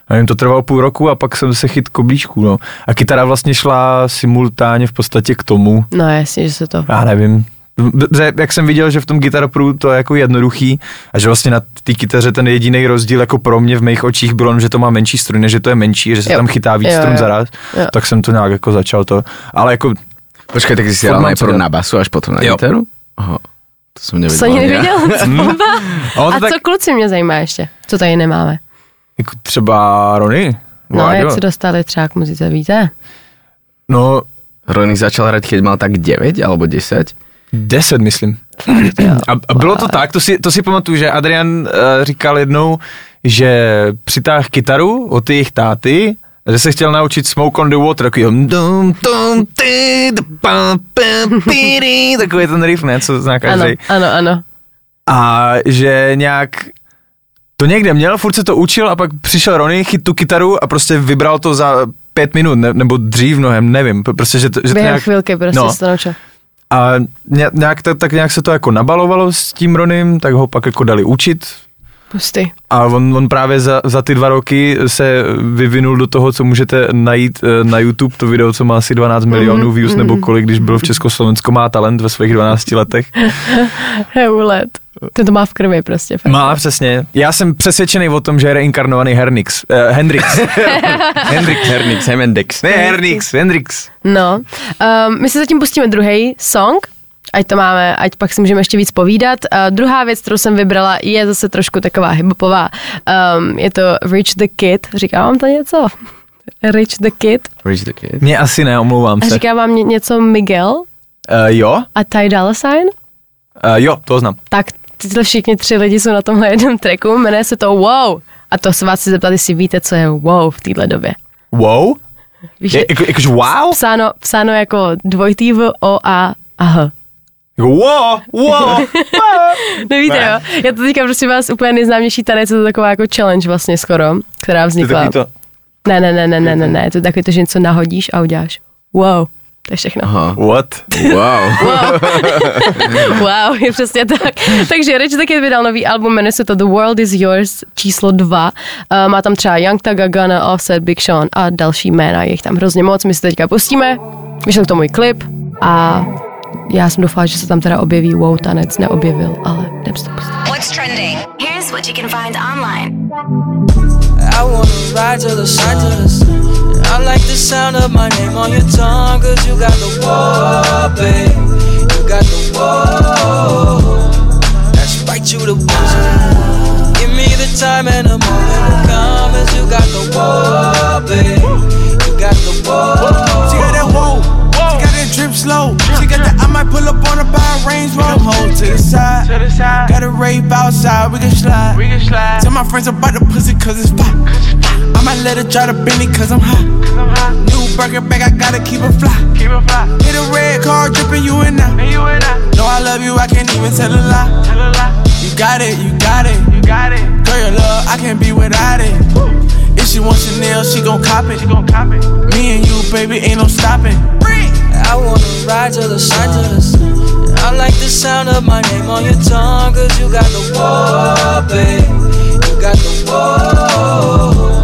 A nevím, to trvalo půl roku a pak jsem se chyt koblíčku. No. A kytara vlastně šla simultánně v podstatě k tomu, No jasně, že se to... já nevím, Protože jak jsem viděl, že v tom Guitar Pro to je jako jednoduchý a že vlastně na té kytaře ten jediný rozdíl jako pro mě v mých očích bylo, že to má menší struny, že to je menší, že se Jo. tam chytá víc Jo, strun jo. zaraz, Jo. tak jsem to nějak jako začal to, ale jako Počkej, tak ty si mám najprv na basu až potom na Jo. gitaru? Aha, to jsem nevěděl. Co ani Ja- nevěděl? [laughs] A to tak, co kluci mě zajímá ještě? Co tady nemáme? jako třeba Rony, No, Vláďo. jak se dostali třeba k muzice, víte? no Rony začal hrať, keď mal tak 9 alebo 10. 10 myslím. A, a bylo to tak, to si, to si pamatuju, že Adrian uh, říkal jednou, že přitáhl kytaru od jejich táty, že se chtěl naučit Smoke on the Water, takový takový ten riff, ne, co zná Ano, každý. ano, ano. A že nějak to někde měl, furt se to učil a pak přišel Ronny, chyt tu kytaru a prostě vybral to za pět minut, ne, nebo dřív mnohem, nevím, prostě, že to, že to Během nějak, chvilky prostě no. se to naučil. A ně- nějak, tak, tak nějak se to jako nabalovalo s tím Ronym, tak ho pak jako dali učit. Pusty. A on, on právě za, za ty dva roky se vyvinul do toho, co můžete najít eh, na YouTube, to video, co má asi 12 milionů views, nebo kolik, když byl v Československu, má talent ve svých 12 letech. [laughs] Heulet. Ten to má v krvi prostě. Fakt. Má, přesně. Já jsem přesvědčený o tom, že je reinkarnovaný Hernix. Uh, Hendrix. [laughs] Hendrix. Hernix, Hemendex. Ne, Hernix, Hendrix. No, um, my se zatím pustíme druhý song, ať to máme, ať pak si můžeme ještě víc povídat. Uh, druhá věc, kterou jsem vybrala, je zase trošku taková hiphopová. Um, je to Reach the Kid, říká vám to něco? Rich the Kid. Rich the Kid. Mě asi ne, omlouvám A se. říká vám ně- něco Miguel Uh, jo, a Ty Dolla Sign? uh, jo, to znám. Tak tyhle všichni tři lidi jsou na tomhle jednom tracku, jmenuje se to Wow. A to se vás chci zeptat, jestli víte, co je Wow v téhle době. Wow? Víš, Je, jako, jakože wow? psáno, psáno jako dvojitý V, O, A, a H. Jako wow, wow. [laughs] Nevíte, Ne. jo? Já to teďka prosím vás úplně nejznámější tanec, je to taková jako challenge vlastně skoro, která je vznikla. to, Ne, ne, ne, ne, ne, ne, ne, je to takový to, že něco nahodíš a uděláš. Wow. To je všechno. Aha. what? Wow. Wow, [laughs] je přesně tak. Takže Rich Kid vydal nový album, jmenuje se to The World is Yours číslo 2. Uh, má tam třeba Young Thug, Gunna, Offset, Big Sean a další jména, je jich tam hrozně moc. My si teďka pustíme, vyšel k tomu i klip a já jsem doufala, že se tam teda objeví wow tanec, neobjevil, ale jdem si to pustit. What's trending? Here's what you can find online. I wanna ride to the sun, to the sun. I like the sound of my name on your tongue, cause you got the whoa, babe. You got the whoa. That's right, you the one. Give me the time and the moment will come, as you got the whoa, babe. You got the whoa. She got that whoa, she got that drip slow. She got that I might pull up on her by a range road. Them hoes to the side, to the side. Got a rave outside, we can slide. We can slide. Tell my friends about the pussy cause it's pop. I might let her try to bend it cause I'm hot. New burger bag, I gotta keep it fly. Keep it fly. Hit a red car, dripping you in now. you in Know I love you, I can't even tell a lie. Tell a lie. You got it, you got it, you got it. Girl, your love, I can't be without it. If she wants Chanel, she gon' cop it. She gon' cop it. Me and you, baby, ain't no stopping. I wanna ride to the sun, to the sun. I like the sound of my name on your tongue, cause you got the whoa, babe. You got the whoa.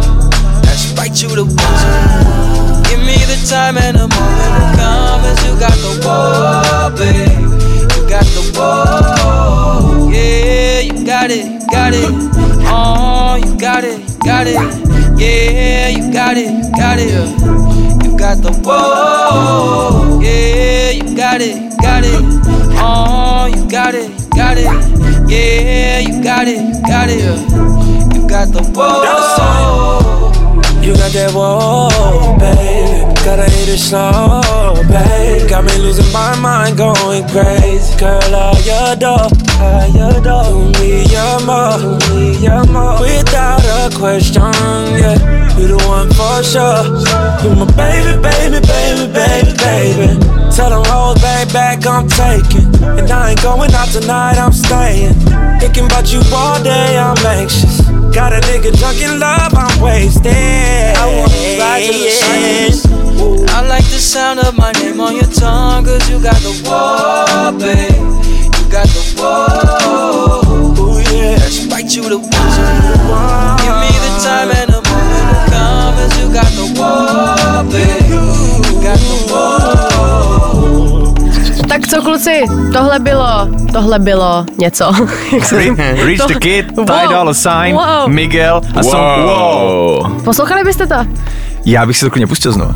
That's right, you the one. Give me the time and the moment will come, as you got the whoa, babe. You got the whoa. Yeah, you got it, got it. Oh, you got it, got it. Yeah, you got it, got it. You got the whoa, yeah, you got it, got it. Oh, you got it, you got it. Yeah, you got it, you got it. You got the whoa. You got that whoa, baby. Gotta hit it slow, babe. Got me losing my mind, going crazy. Girl, I adore, I adore. You need your more, you need your more. Without a question, yeah. You the one for sure. You my baby, baby, baby, baby, baby. Tell them hoes, back, back, I'm taking. And I ain't going out tonight, I'm staying. Thinking about you all day, I'm anxious. Got a nigga drunk in love, I'm wasted. I wanna ride to the sun. I like the sound of my name on your tongue, cause you got the whoa, babe. You got the whoa. Ooh, yeah. That's right, you the. Tak co kluci, tohle bylo, tohle bylo něco. [laughs] Reach to- the Kid, Ty Wow. Dolla Sign, Wow. Miguel a song Wow. Poslouchali byste to? Já bych si to klidně pustil znovu.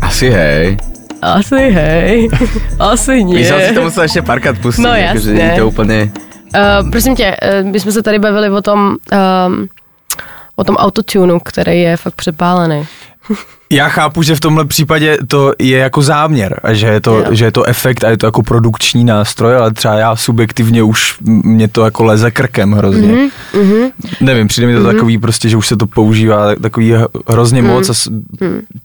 Asi hej. Asi hej, [laughs] asi My jsem si ne. to musel ještě párkrát pustit. No jasně. není to úplně... Uh, prosím tě, uh, my jsme se tady bavili o tom, um, o tom autotunu, který je fakt přepálený. Já chápu, že v tomhle případě to je jako záměr a že je to, že je to efekt a je to jako produkční nástroj, ale třeba já subjektivně už mě to jako leze krkem hrozně. Mhm, Mm-hmm. Nevím, přijde mi to mm-hmm. takový prostě, že už se to používá tak- takový hrozně Mhm. moc a s,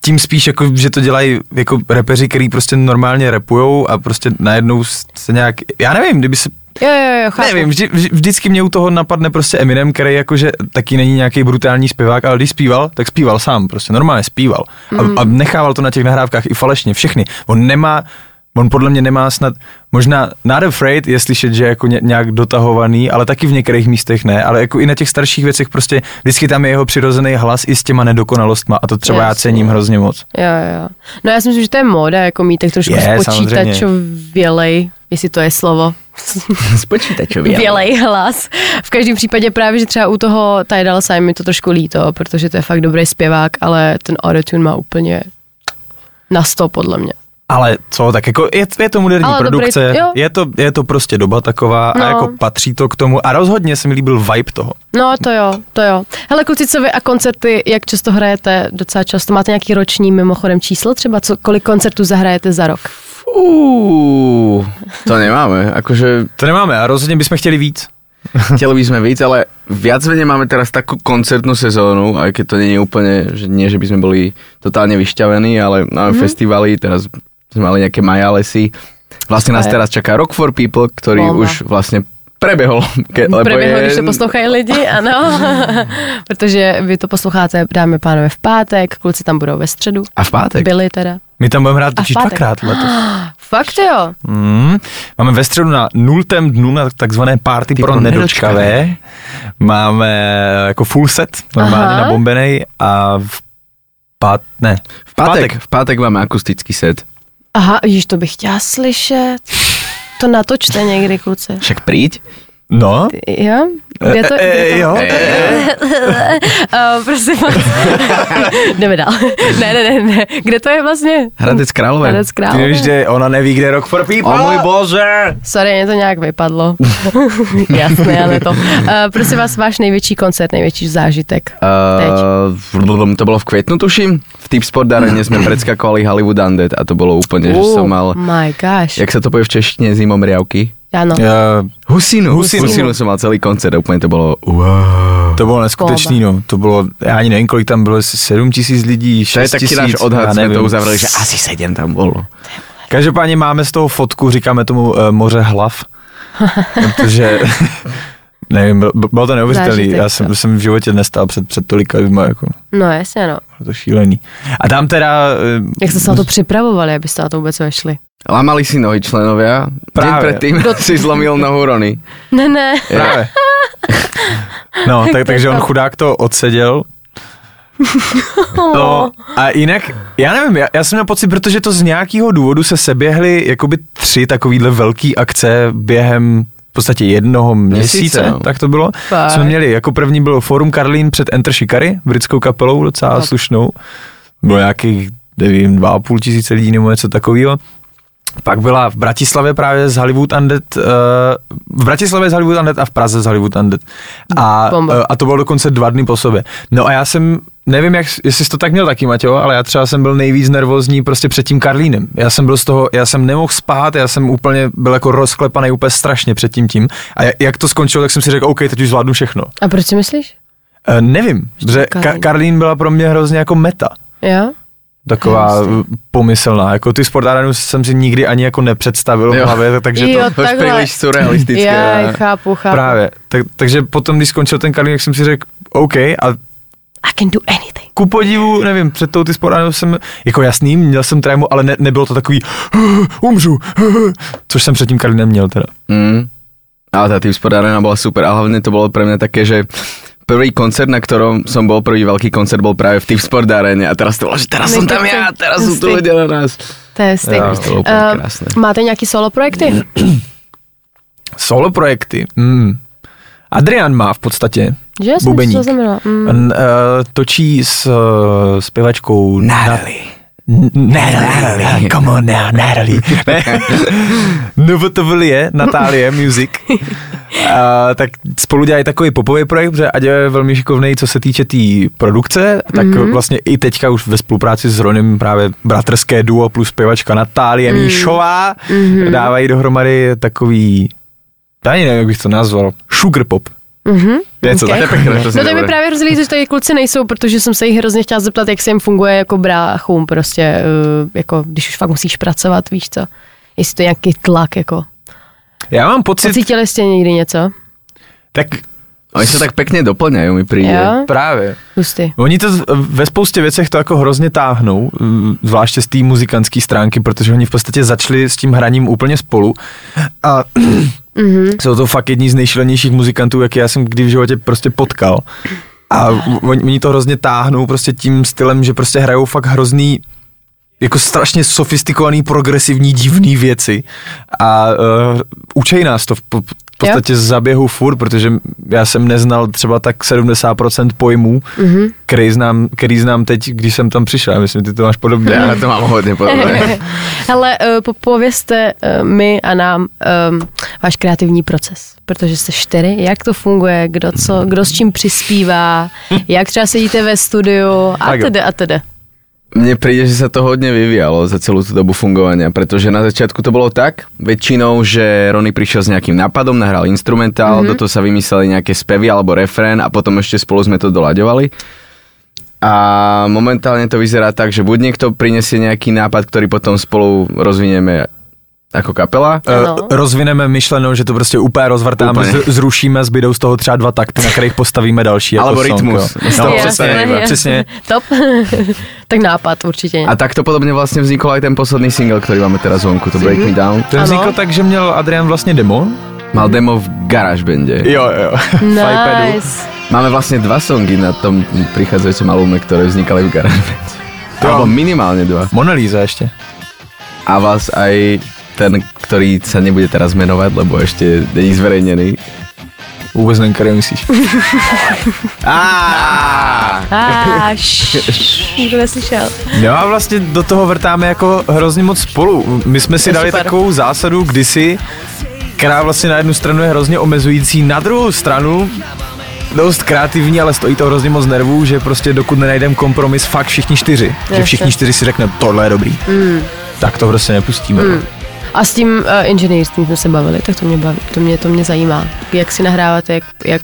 tím spíš jako, že to dělají jako repeři, který prostě normálně repujou a prostě najednou se nějak, já nevím, kdyby se Jo, jo, jo, chápu. Nevím, vždy, vždy, vždycky mě u toho napadne prostě Eminem, který jakože taky není nějaký brutální zpěvák, ale když zpíval, tak zpíval sám, prostě normálně zpíval. A, a nechával to na těch nahrávkách i falešně, všechny. On nemá, on podle mě nemá snad, možná Not Afraid je slyšet, že je jako ně, nějak dotahovaný, ale taky v některých místech ne, ale jako i na těch starších věcech prostě vždycky tam je jeho přirozený hlas i s těma nedokonalostma a to třeba já Jasně. cením hrozně moc. Jo, jo. No já si myslím, že to je móda, jako mít tak trošku Je, spočítačovělej, jestli to je slovo, [laughs] Z počítačově. vělej hlas. V každém případě právě, že třeba u toho Dolla Sign mi to trošku líto, protože to je fakt dobrý zpěvák, ale ten autotune má úplně na sto podle mě. Ale co, tak jako je, je to moderní Ale dobrý- produkce, jo. je, to, je to prostě doba taková No. a jako patří to k tomu a rozhodně se mi líbil vibe toho. No, to jo, to jo. Hele, kluci, co vy a koncerty, jak často hrajete? Docela často. Máte nějaký roční mimochodem číslo třeba? Co, kolik koncertů zahrajete za rok? Uuu, to nemáme, akože To nemáme a rozhodně bychom chtěli víc. [laughs] Chtěli by sme víc, ale viac menej máme teraz takú koncertnú sezónu, aj keď to nie je úplne, že nie, že by sme boli totálne vyšťavení, ale máme mm-hmm. festivaly, teraz sme mali nejaké Majalesy. Vlastne nás teraz čaká Rock for People, ktorý Bomba. už vlastne prebehol. Ke, [laughs] lebo Preběhlo, je, když to poslouchají lidi, [laughs] ano. Protože vy to posloucháte, dáme pánové, v pátek, kluci tam budou ve středu. A v pátek? Byli teda. My tam budeme hrát v totiž pátek. dvakrát letos. [gasps] Fakt jo. Mm. Máme ve středu na nultém dnu na takzvané party pro pro nedočkavé. Máme jako full set, normálně Aha. na bombenej a v pát, ne, v pátek, v pátek máme akustický set. Aha, již to bych chtěla slyšet. To natočte někdy, kluci. Však príď. No, Jo? Kde to? E, Kde to? e, jo. Uh, [laughs] prosím vás. [laughs] Jdeme dál. Ne, ne, ne, ne. Kde to je vlastně? Hradec Králové. Hradec Ty Králové. nevíš, že ona neví, kde je Rock for People. O můj bože! Sorry, mě to nějak vypadlo. [laughs] Jasné, ale to. Uh, prosím vás, váš největší koncert, největší zážitek. Teď. Uh, to bolo v květnu, tuším. V Tip Sport Arene sme [clears throat] predskakovali Hollywood Undead a to bolo úplne, že Oh som mal... my gosh. Jak sa to povie v češtine, zimomriavky? Ano. Uh, Husinu. Husinu. Husinu som mal celý koncert a úplne to bolo wow. to bylo neskutečný, no. To bylo, já ani nevím, kolik tam bylo, jestli 7 tisíc lidí, 6 To je tisíc, náš odhad, já sme nevím. to uzavreli, že asi sedem tam bolo. Každopádně máme z toho fotku, říkáme tomu uh, moře hlav, [laughs] protože nevím, bylo, bylo to neuvěřitelné. Já jsem, jo. jsem v životě nestál před, před tolika lidma, jako, No jasně, no. bylo to šílený. A tam teda... Uh, Jak jste se na to připravovali, abyste na to vůbec vešli? Lamali si nohy členovia. Deň Práve. predtým si zlomil nohu Rony. Ne, ne. Právě. No, [laughs] tak, takže on chudák to odseděl. No, [laughs] a jinak, já nevím, já, já jsem měl pocit, protože to z nějakého důvodu se seběhly jakoby tři takovýhle velký akce během v podstatě jednoho měsíce, Měsíce, no. tak to bylo. Fakt. Jsme měli, jako první bylo Forum Karlín před Enter Shikari, britskou kapelou, docela Fakt. slušnou. Bylo nějakých, nevím, dva a půl tisíce lidí nebo něco takového. Pak byla v Bratislavě právě z Hollywood Undead, uh, v Bratislavě z Hollywood Undead a v Praze z Hollywood Undead. A, Bomba. uh, a to bylo dokonce dva dny po sobě. No a já jsem, nevím, jak, jestli jsi to tak měl taky, Maťo, ale já třeba jsem byl nejvíc nervózní prostě před tím Karlínem. Já jsem byl z toho, já jsem nemohl spát, já jsem úplně byl jako rozklepaný úplně strašně před tím tím. A jak- jak to skončilo, tak jsem si řekl, OK, teď už zvládnu všechno. A proč si myslíš? Uh, nevím, že Karlín. Ka- Karlín byla pro mě hrozně jako meta Jo? Taková Jasně. pomyslná. Jako ty sport arénu jsem si nikdy ani jako nepředstavil v hlavě, [laughs] takže Jo, to Už Takhle. príliš surrealistické. Já chápu, chápu. právě. Tak, takže potom, když skončil ten Karlín, tak jsem si řekl, OK, a I can do anything. ku podivu, nevím, před tou ty sport arénou jsem, jako jasný, měl jsem trému, ale ne, nebylo to takový, [gasps] umřu, [gasps] což jsem před tím Karlínem měl teda. Mm. Ale tá Tip Sport Arena bola super a hlavne to bolo pre mňa také, že prvý koncert, na ktorom som bol, prvý veľký koncert bol práve v Tip Sport Arene a teraz to bolo, že teraz som tam ja, teraz sú tu ľudia na nás. To je to úplně Eh, krásné. máte nějaký solo projekty? [clears throat] Solo projekty. Mm. Adrian má v podstatě Že jsem bubeník. to. Mm. Uh, točí s uh, zpěvačkou Natalie. Natalie, come on now, Natalie. [laughs] [laughs] Ne, NVTVL je Natálie Music. [laughs] A, tak spolu dělají takový popový projekt, protože Aďo je velmi šikovný, co se týče té tý produkce, tak mm-hmm. vlastně i teďka už ve spolupráci s Ronem právě bratrské duo plus zpěvačka Natálie mm. Míšová mm-hmm. dávají dohromady takový, ani nevím, jak bych to nazval, sugar pop. Mhm. Je co Ok. tak? To je pekné, hrozně No to mi právě hrozí, že tady kluci nejsou, protože jsem se jich hrozně chtěla zeptat, jak se jim funguje jako bráchům, prostě, uh, jako když už fakt musíš pracovat, víš co? Jestli to je nějaký tlak, jako. Já mám pocit, Pocítili jste někdy něco? tak Oni sa tak pekne doplňajú, mi. Jo? právě. Hustý. Oni to z- ve spoustě věcech to jako hrozně táhnou, mm, zvláště z té muzikantské stránky, protože oni v podstatě začali s tím hraním úplně spolu a [clears throat] Mhm. jsou to fakt jedni z nejšilenějších muzikantů, jaký já jsem kdy v životě prostě potkal. A oni, oni to hrozně táhnou prostě tím stylem, že prostě hrajou fakt hrozný jako strašně sofistikovaný, progresivní, divný věci a uh, učej nás to v, po- v podstatě z zaběhu furt, protože já jsem neznal třeba tak 70% pojmů, mm-hmm. který, znám, který znám teď, když jsem tam přišel. Já myslím, ty to máš podobně. Já to mám hodně podobné. [laughs] Hele, uh, po- povězte uh, my a nám um, váš kreativní proces, protože jste čtyři, jak to funguje, kdo, co, kdo s čím přispívá, jak třeba sedíte ve studiu a tedy a tedy. Mne príde, že sa to hodne vyvíjalo za celú tú dobu fungovania, pretože na začiatku to bolo tak, väčšinou, že Rony prišiel s nejakým nápadom, nahral instrumentál, mm-hmm. do toho sa vymysleli nejaké spevy alebo refrén a potom ešte spolu sme to dolaďovali. A momentálne to vyzerá tak, že buď niekto prinesie nejaký nápad, ktorý potom spolu rozvinieme ako kapela, Ano. Uh, rozvineme myšlenou, že to prostě úplně rozvrtáme, Úplně. z, zrušíme, zbydou z toho třeba dva takty, na kterých postavíme další. Jako Alebo song, rytmus. jo. No, přesně, jasné. přesně. Top. [laughs] tak nápad určitě. A takto podobne vlastne vznikol aj ten posledný single, ktorý máme teraz vonku, to Break Me Down. Ten vznikl tak, že měl Adrian vlastně demo. Mal demo v GarageBande. Jo, jo. Nice. Máme vlastne dva songy na tom prichádzajúcom albume, ktoré vznikali v GarageBande. Alebo minimálne dva. Mona Lisa ještě. A vás aj ten, ktorý sa nebude teraz menovať, lebo ešte není zverejnený. Vůbec nevím, který myslíš. [laughs] [laughs] Nikdo neslyšel. No a vlastně do toho vrtáme jako hrozně moc spolu. My jsme si dali takovou zásadu kdysi, která vlastně na jednu stranu je hrozně omezující, na druhou stranu dost kreativní, ale stojí to hrozně moc nervů, že prostě dokud nenajdeme kompromis fakt všichni čtyři, že všichni čtyři si řekneme, tohle je dobrý, mm. tak to prostě nepustíme. Mm. A s tím uh, inženýrstvím jsme se bavili, tak to mě baví, to mě, to mě zajímá. Jak si nahráváte, jak, jak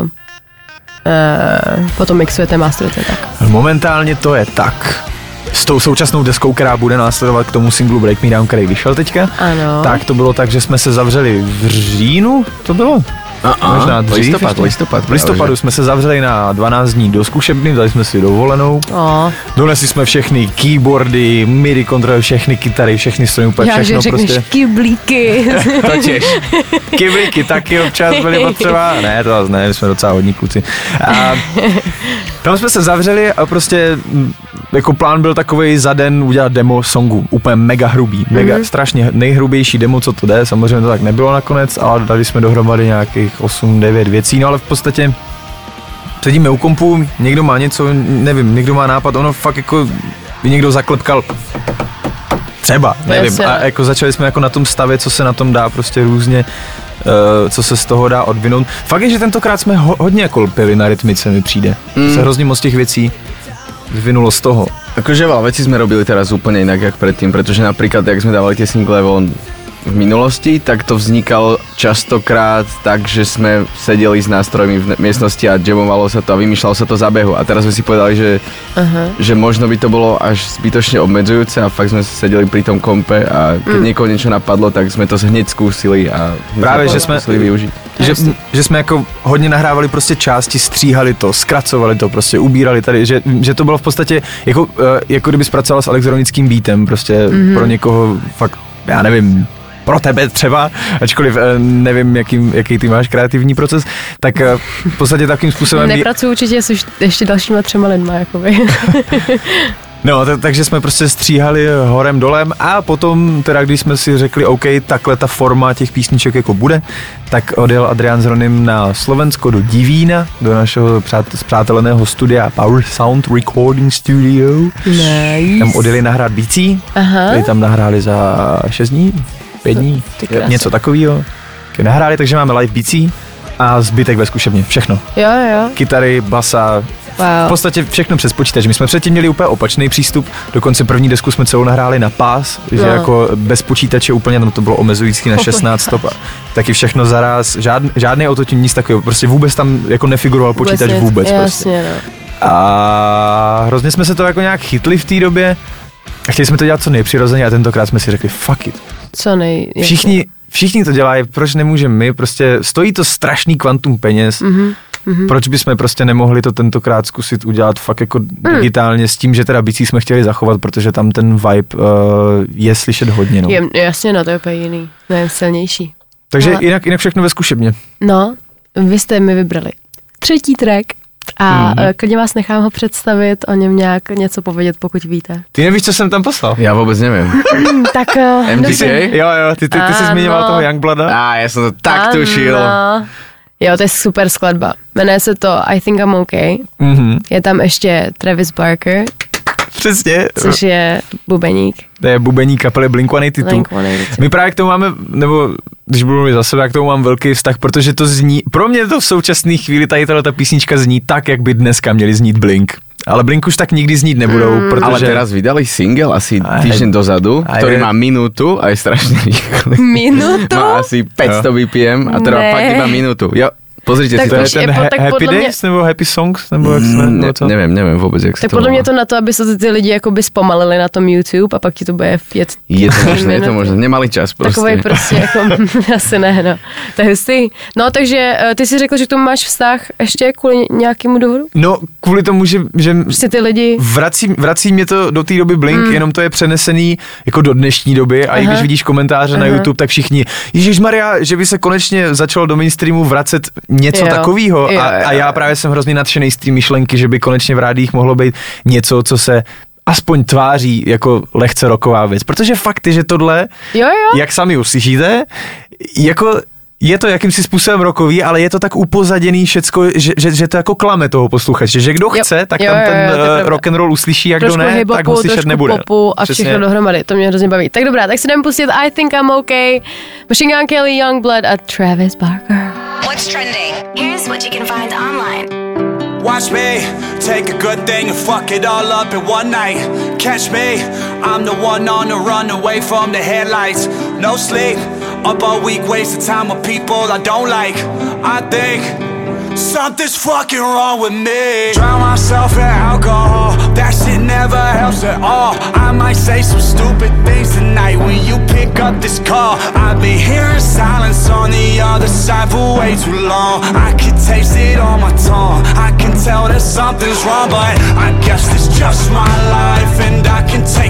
uh, uh, potom mixujete, masterujete, tak. Momentálně to je tak. S tou současnou deskou, která bude následovat k tomu singlu Break Me Down, který vyšel teďka, Ano. tak to bylo tak, že jsme se zavřeli v říjnu, to bylo? Uh-uh. Možná dřív listopad, ještě. listopad. V listopadu jsme se zavřeli na 12 dní do zkušebny, dali jsme si dovolenou. O, Donesli jsme všechny keyboardy, MIDI kontroly, všechny kytary, všechny stroje, úplně já, že všechno řekneš prostě. kyblíky. [laughs] To tiež. Kyblíky taky občas byly [laughs] potřeba. Ne, to zase ne, my jsme docela hodní kluci. A tam jsme se zavřeli a prostě jako plán byl takový za den udělat demo songu, úplně mega hrubý, mega Mhm. mm-hmm. strašně nejhrubější demo, co to jde, samozřejmě to tak nebylo nakonec, ale dali jsme dohromady nějakých 8-9 věcí, no ale v podstatě sedíme u kompu, někdo má něco, nevím, někdo má nápad, ono fakt jako by někdo zaklepkal třeba, nevím, a jako začali jsme jako na tom stavět, co se na tom dá prostě různě, uh, co se z toho dá odvinout. Fakt je, že tentokrát jsme ho, hodně jako lpili na rytmice, mi přijde. Mm. Se hrozně moc těch věcí vyvinulo z toho. Akože veľa vecí sme robili teraz úplne inak, jak predtým, pretože napríklad, jak sme dávali tie single von v minulosti, tak to vznikalo častokrát tak, že sme sedeli s nástrojmi v miestnosti a jamovalo sa to a vymýšľalo sa to za behu. A teraz sme si povedali, že, uh-huh. že možno by to bolo až zbytočne obmedzujúce a fakt sme sedeli pri tom kompe a keď mm. niekoho niečo napadlo, tak sme to hneď skúsili a Právě, že jsme- využiť. Že, že jsme jako hodně nahrávali prostě části, stříhali to, zkracovali to, prostě ubírali tady, že, že to bylo v podstatě jako, eh, jako kdyby zpracoval s elektronickým beatem, prostě mm-hmm. pro někoho fakt, já nevím, pro tebe třeba, ačkoliv eh, nevím, jaký, jaký ty máš kreativní proces, tak eh, v podstatě takým způsobem... Nepracuju určitě s ještě dalšíma třema lidma, jakoby. [laughs] No, t- takže jsme prostě stříhali horem dolem a potom teda, když jsme si řekli, OK, takhle ta forma těch písniček jako bude, tak odjel Adrián s Ronym na Slovensko do Divína, do našeho přát, zpřáteleného studia Power Sound Recording Studio. nice. Tam odjeli nahrát bicí, Aha. který tam nahráli za 6 dní, 5 dní, něco takového. Nahráli, takže máme live bicí a zbytek ve zkušebně, všechno. Jo, jo. Kytary, basa, v Wow. podstatě všechno přes počítač. My jsme předtím měli úplně opačný přístup, dokonce první desku jsme celou nahráli na pás, že No. jako bez počítače úplně tam to bylo omezující na 16 stop. a Taky všechno zaraz, žádný, žádný autotune, nic takového, prostě vůbec tam jako nefiguroval počítač nic. vůbec. prostě. Jasně, no. A hrozně jsme se to jako nějak chytli v té době a chtěli jsme to dělat co nejpřirozeně a tentokrát jsme si řekli fuck it. Co nej... jasně. Všichni, všichni to dělají, proč nemůžeme my, prostě stojí to strašný kvantum peněz, mm-hmm. proč bychom prostě nemohli to tentokrát zkusit udělat fakt jako mm. digitálně s tím, že teda bicí jsme chtěli zachovat, protože tam ten vibe uh, je slyšet hodně. No. Je, jasně, no, to je úplně jiný. Ne, silnější. Takže Ale- jinak, jinak všechno ve zkušebně. No, vy jste mi vybrali třetí track A mm-hmm. klidně vás nechám ho představit, o něm nějak něco povědět, pokud víte. Ty nevíš, co jsem tam poslal? Já vůbec nevím. tak [laughs] uh, MGK? Jo, jo, ty, ty, ty jsi zmiňoval toho Youngblooda. A já jsem to tak tušil. Ano. Jo, to je super skladba. Jmenuje se to I Think I'm Okay. Mhm. Je tam ještě Travis Barker, Přesně. což je bubeník. To je bubení kapely Blink-182. Blink-182. My právě k tomu máme, nebo když budu mluvit za sebe, k tomu mám velký vztah, protože to zní, pro mě to v současné chvíli tady ta písnička zní tak, jak by dneska měli znít Blink. Ale Blink už tak nikdy znít nebudou, Mm. protože... Ale teraz vydali single asi Aj. týždeň dozadu, Aj. ktorý má minútu a je strašne rýchly. Minutu? [laughs] Má asi 500 BPM a trvá fakt iba minútu. Jo, pozrite Tak si to je ten ha- tak Happy mě- Days nebo Happy Songs, nebo jak se Mm, ne, to? neviem, neviem vôbec, jak Tak to podle mě to na to, aby se ty lidi jakoby zpomalili na tom YouTube a pak ti to bude jet Je to možné, je to možné. Nemali čas prostě. Takový prostě jako, [laughs] [laughs] asi ne, no. To je hustý. No, takže eh, ty si řekl, že k tomu máš vztah ještě kvůli nějakému důvodu? No, kvůli tomu, že, že Prostě ty lidi... vrací, vrací mě to do té doby Blink, mm. jenom to je přenesený jako do dnešní doby a i Aha. když vidíš komentáře na Aha. YouTube, tak všichni, Ježíš Maria, že by se konečně začalo do mainstreamu vracet něco Jo. takového Jo, a, jo, a já právě jsem hrozně nadšený z té myšlenky, že by konečně v rádích mohlo být něco, co se aspoň tváří jako lehce roková věc, protože fakt je, že tohle, Jo, jo. jak sami uslyšíte, jako je to jakýmsi způsobem rokový, ale je to tak upozaděný všecko, že, že, že to jako klame toho posluchače, že kdo Jo. chce, tak Jo, tam jo, ten jo, je eh, rock and roll uslyší, jak trošku kdo ne, tak ho slyšet nebude. popu a Přesně. všechno dohromady. To mě hrozně baví. Tak dobrá, tak si jdeme pustit I Think I'm Okay, Machine Gun Kelly, Youngblood a Travis Barker. What's trending? Here's what you can find online. Watch me take a good thing and fuck it all up in one night. Catch me, I'm the one on the run away from the headlights. No sleep, up all week, wasting time with people I don't like. I think something's fucking wrong with me. Drown myself in alcohol, that shit never helps at all. I might say some stupid things tonight when you pick up this call. I've been hearing silence on the other side for way too long. I can taste it on my tongue. I can tell that something's wrong, but I guess it's just my life, and I can take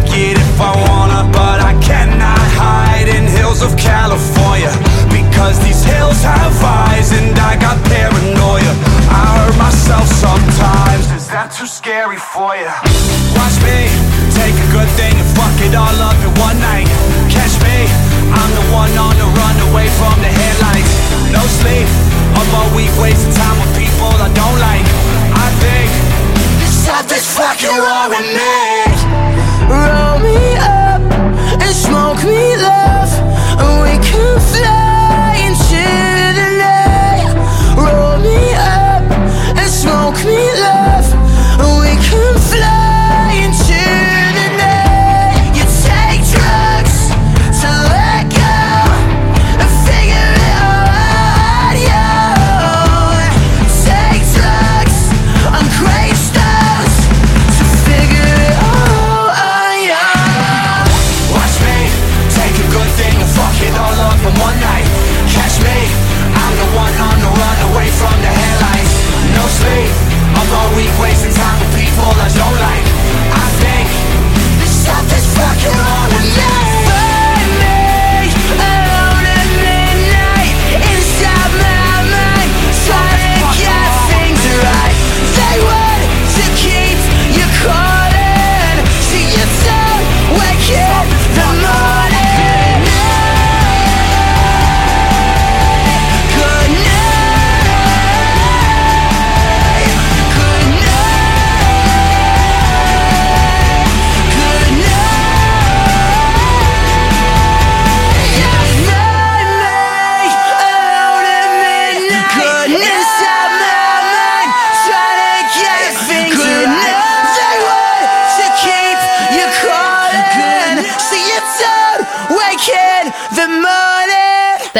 week wasting time with people I don't like. I think something's fucking wrong with me.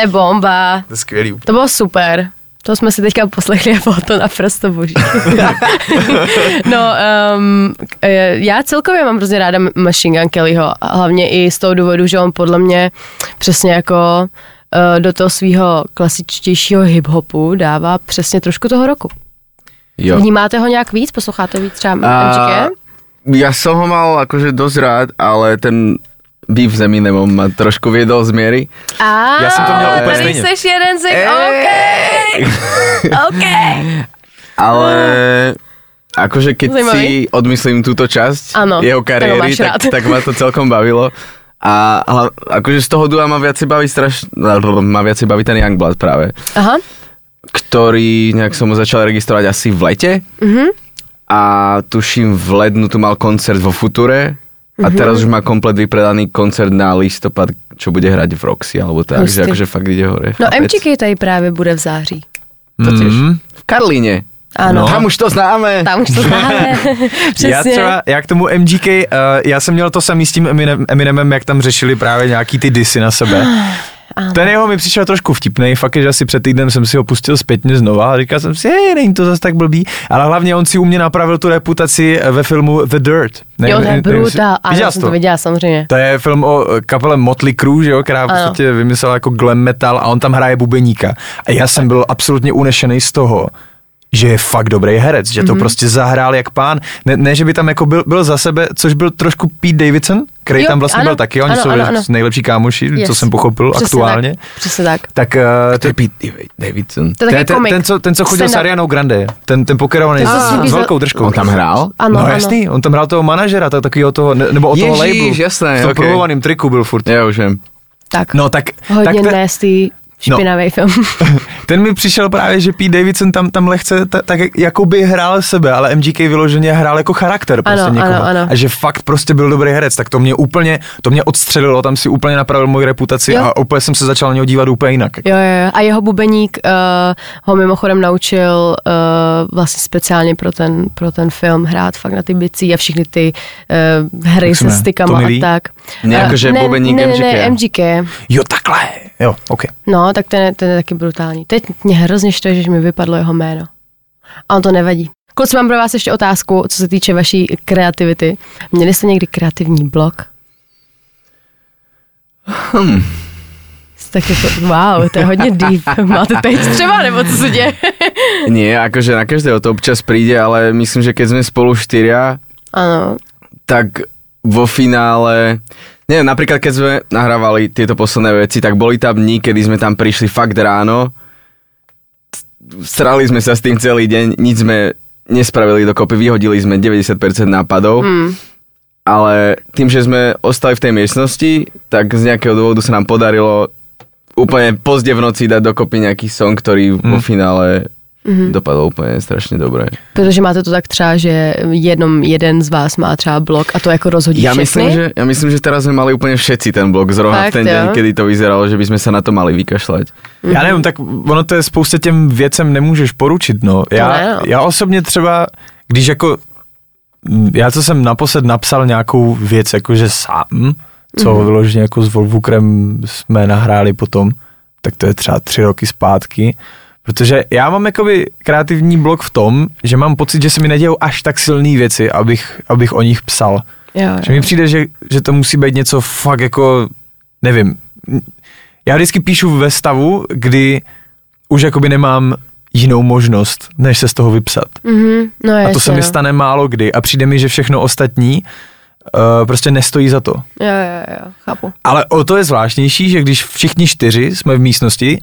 To je bomba. To je skvělý. To bylo super. To jsme si teďka poslechli [laughs] a bylo to naprosto boží. [laughs] no, um, já celkově mám hrozně ráda Machine Gun Kellyho, a hlavně i z toho důvodu, že on podle mě přesně jako uh, do toho svého klasičtějšího hip-hopu dává přesně trošku toho roku. Jo. Vnímáte ho nějak víc? Posloucháte víc třeba A- MGK? Ja som ho mal akože dosť rád, ale ten beef s Eminemom ma trošku viedol z miery. A Já jsem to měl úplně tady stejně. seš jeden z OK. [laughs] OK. Ale akože keď Zajímavý. si odmyslím túto časť Áno, jeho kariéry, tak, tak ma to celkom bavilo. A ale akože z toho dua ma viacej baví straš... ma viacej baví ten Youngblood práve, Aha, ktorý nejak som ho začal registrovať asi v lete. Mhm. A tuším v lednu tu mal koncert vo Future. A Mhm. teraz už má komplet vypredaný koncert na listopad, čo bude hrať v Roxy, alebo tak, Hustý. že akože fakt ide hore. no chápec? MGK tady právě bude v září. To tiež. Mhm. V Karlíne. Ano, No. Tam už to známe. tam už to známe. [laughs] Přesně. Já třeba, já k tomu MGK, uh, já jsem měl to samý s tím Eminem, Eminemem, jak tam řešili právě nějaký ty disy na sebe. [sighs] Ten jeho mi přišel trošku vtipný, fakt je, že asi před týdnem jsem si ho pustil zpětně znova a říkal jsem si, hej, není to zase tak blbý, ale hlavně on si u mě napravil tu reputaci ve filmu The Dirt. Ne, Jo, to je brutál. Ano, Viděla já jsem to viděla samozřejmě. To je film o eh, kapele Motley Crue, že jo, která v Ano. podstatě vymyslela jako glam metal a on tam hraje bubeníka. A já jsem byl absolutně unešený z toho, že je fakt dobrý herec, že to Mhm. prostě zahrál jak pán. Ne, ne že by tam jako byl, byl za sebe, což byl trošku Pete Davidson, který Jo, tam vlastně ano, byl taky, oni ano, jsou ano, ano. nejlepší kámoši, co Yes. jsem pochopil Přesně aktuálně. Tak. Přesně tak. Tak uh, To je Pete Davidson. To je ten, ten, ten, co, ten, co chodil s. Arianou Grande, ten, ten pokerovaný co s, s velkou držkou. On tam hrál? Ano, no ano. jasný, on tam hrál toho manažera, tak takového toho, ne- nebo od toho Ježíš, labelu. jasné, v tom ok. prolovaném triku byl furt. Ja už viem. Tak, No tak, hodně tak ten, nasty, špinavý film. [laughs] ten mi přišel právě, že Pete Davidson tam, tam lehce ta, tak jako by hrál sebe, ale MGK vyloženě hrál jako charakter prostě Ano, někoho. ano, ano. A že fakt prostě byl dobrý herec, tak to mě úplně, to mě odstřelilo, tam si úplně napravil moji reputaci Jo. a úplně jsem se začal na něho dívat úplně jinak. Jo, jo, jo. A jeho bubeník uh, ho mimochodem naučil uh, vlastně speciálně pro ten, pro ten film hrát fakt na ty bicí a všechny ty uh, hry se stykama a tak. Ne, jakože ne, bubeník ne, ne, MGK. Ne, MGK. Jo, takhle. Jo, ok. No, tak ten, je- ten je taky brutální. Teď mě hrozně štve, že mi vypadlo jeho jméno. A on to nevadí. Kluci, mám pro vás ještě otázku, co se týče vaší kreativity. Měli jste někdy kreativní blok? Hm. Tak jako, wow, to je hodně deep. [laughs] Máte teď třeba, nebo co se děje? [laughs] Nie, akože na každého to občas príde, ale myslím, že keď sme spolu štyria, Ano, tak vo finále, neviem, napríklad keď sme nahrávali tieto posledné veci, tak boli tam dní, kedy sme tam prišli fakt ráno, strali sme sa s tým celý deň, nič sme nespravili dokopy, vyhodili sme 90% nápadov, Hmm. ale tým, že sme ostali v tej miestnosti, tak z nejakého dôvodu sa nám podarilo úplne pozde v noci dať dokopy nejaký song, ktorý vo finále dopadol úplně strašně dobré. protože máte to tak třeba, že jenom jeden z vás má třeba blok a to jako rozhodí Ja všechny? myslím, že, ja myslím, že teraz sme mali úplne všetci ten blok zrovna Fakt, v ten jo? deň, kedy to vyzeralo, že by sme sa na to mali vykašľať. Já nevím, tak ono to je spoustě těm věcem nemůžeš poručit, no. Já, ne, no. já osobně třeba, když jako, mm, já co jsem naposled napsal nějakou věc, jakože sám, co Mhm. mm-hmm. vyloženě jako s Volvukrem jsme nahráli potom, tak to je třeba tři roky zpátky, protože já mám jakoby kreativní blok v tom, že mám pocit, že se mi nedějou až tak silné věci, abych, abych o nich psal. Jo, Že mi přijde, že, že to musí být něco fakt jako, nevím. Já vždycky píšu ve stavu, kdy už jakoby nemám jinou možnost, než se z toho vypsat. Mhm, no A to se mi stane málo kdy a přijde mi, že všechno ostatní uh, prostě nestojí za to. Jo, jo, jo, chápu. Ale o to je zvláštnější, že když všichni čtyři jsme v místnosti,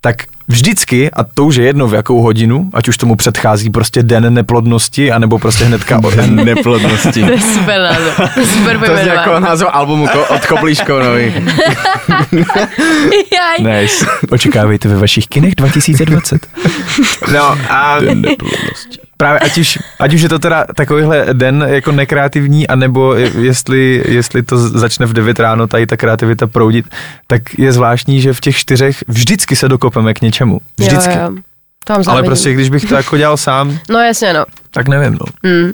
tak vždycky, a to už je jedno v jakou hodinu, ať už tomu předchází prostě den neplodnosti, anebo prostě hnedka o den Neplodnosti. To je super název. To je super To je jako názov albumu ko- od Koplíškovnovi. [laughs] Jaj. Nice. Očekávejte ve vašich kinech 2020. No a Právě ať už, ať už je to teda takovýhle den jako nekreativní, anebo je- jestli, jestli to začne v 9 ráno tady ta kreativita proudit, tak je zvláštní, že v těch čtyřech vždycky se dokopeme k něčemu. Vždycky. Jo, jo. To Ale prostě, když bych to jako dělal sám, No jasně, no. tak nevím, no. Mm.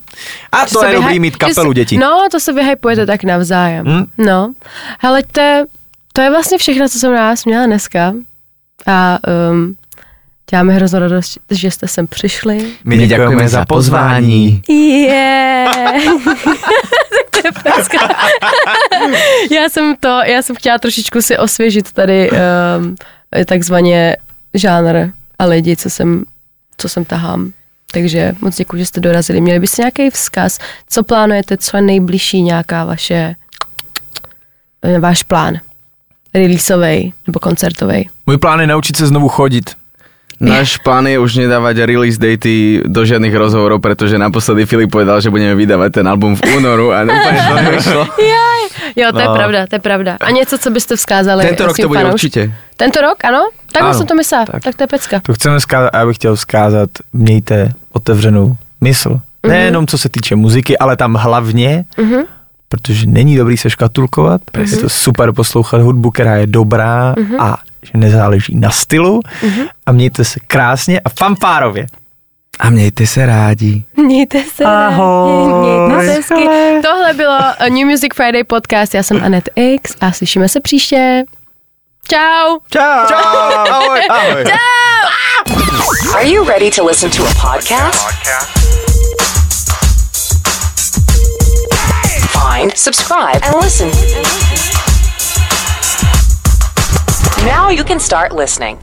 A to je dobrý mít kapelu se- dětí. No, to se vyhypujete tak navzájem. Hm? No. Hele, to je, to je vlastně všechno, co jsem na vás měla dneska. A um, děláme hroznou radost, že jste sem přišli. My děkujeme za pozvání. Yeah. tak to je pecka. já jsem to, já jsem chtěla trošičku si osvěžit tady um, takzvaně žánr a lidi, co jsem, co jsem tahám. Takže moc děkuji, že jste dorazili. Měli byste nějaký vzkaz, co plánujete, co je nejbližší nějaká vaše, eh, váš plán? Releaseovej nebo koncertovej? Můj plán je naučit se znovu chodit. Náš plán je už nedávať release daty do žiadnych rozhovorov, pretože naposledy Filip povedal, že budeme vydávať ten album v únoru a úplne to nevyšlo. Jaj. Jo, to je No. pravda, to je pravda. A něco, co byste vzkázali? Tento rok to bude fanouš- určite. Tento rok, ano? Tak Ano, jsem to myslela. Tak. tak. to je pecka. To chceme vzkázat, a já bych chtěl vzkázat, mějte otevřenou mysl. Mhm. Nejenom co se týče muziky, ale tam hlavně, protože není dobrý se škatulkovat, je to super poslouchat hudbu, která je dobrá Mhm. a že nezáleží na stylu a mějte se krásně a fanfárově. A mějte se rádi. Mějte se Ahoj. rádi, mějte se hezky. Tohle bylo New Music Friday podcast, já jsem Anet X a slyšíme se příště. Čau. Čau. Čau. Ahoj. Ahoj. Are you ready to listen to a podcast? Find, subscribe, and listen. Now you can start listening.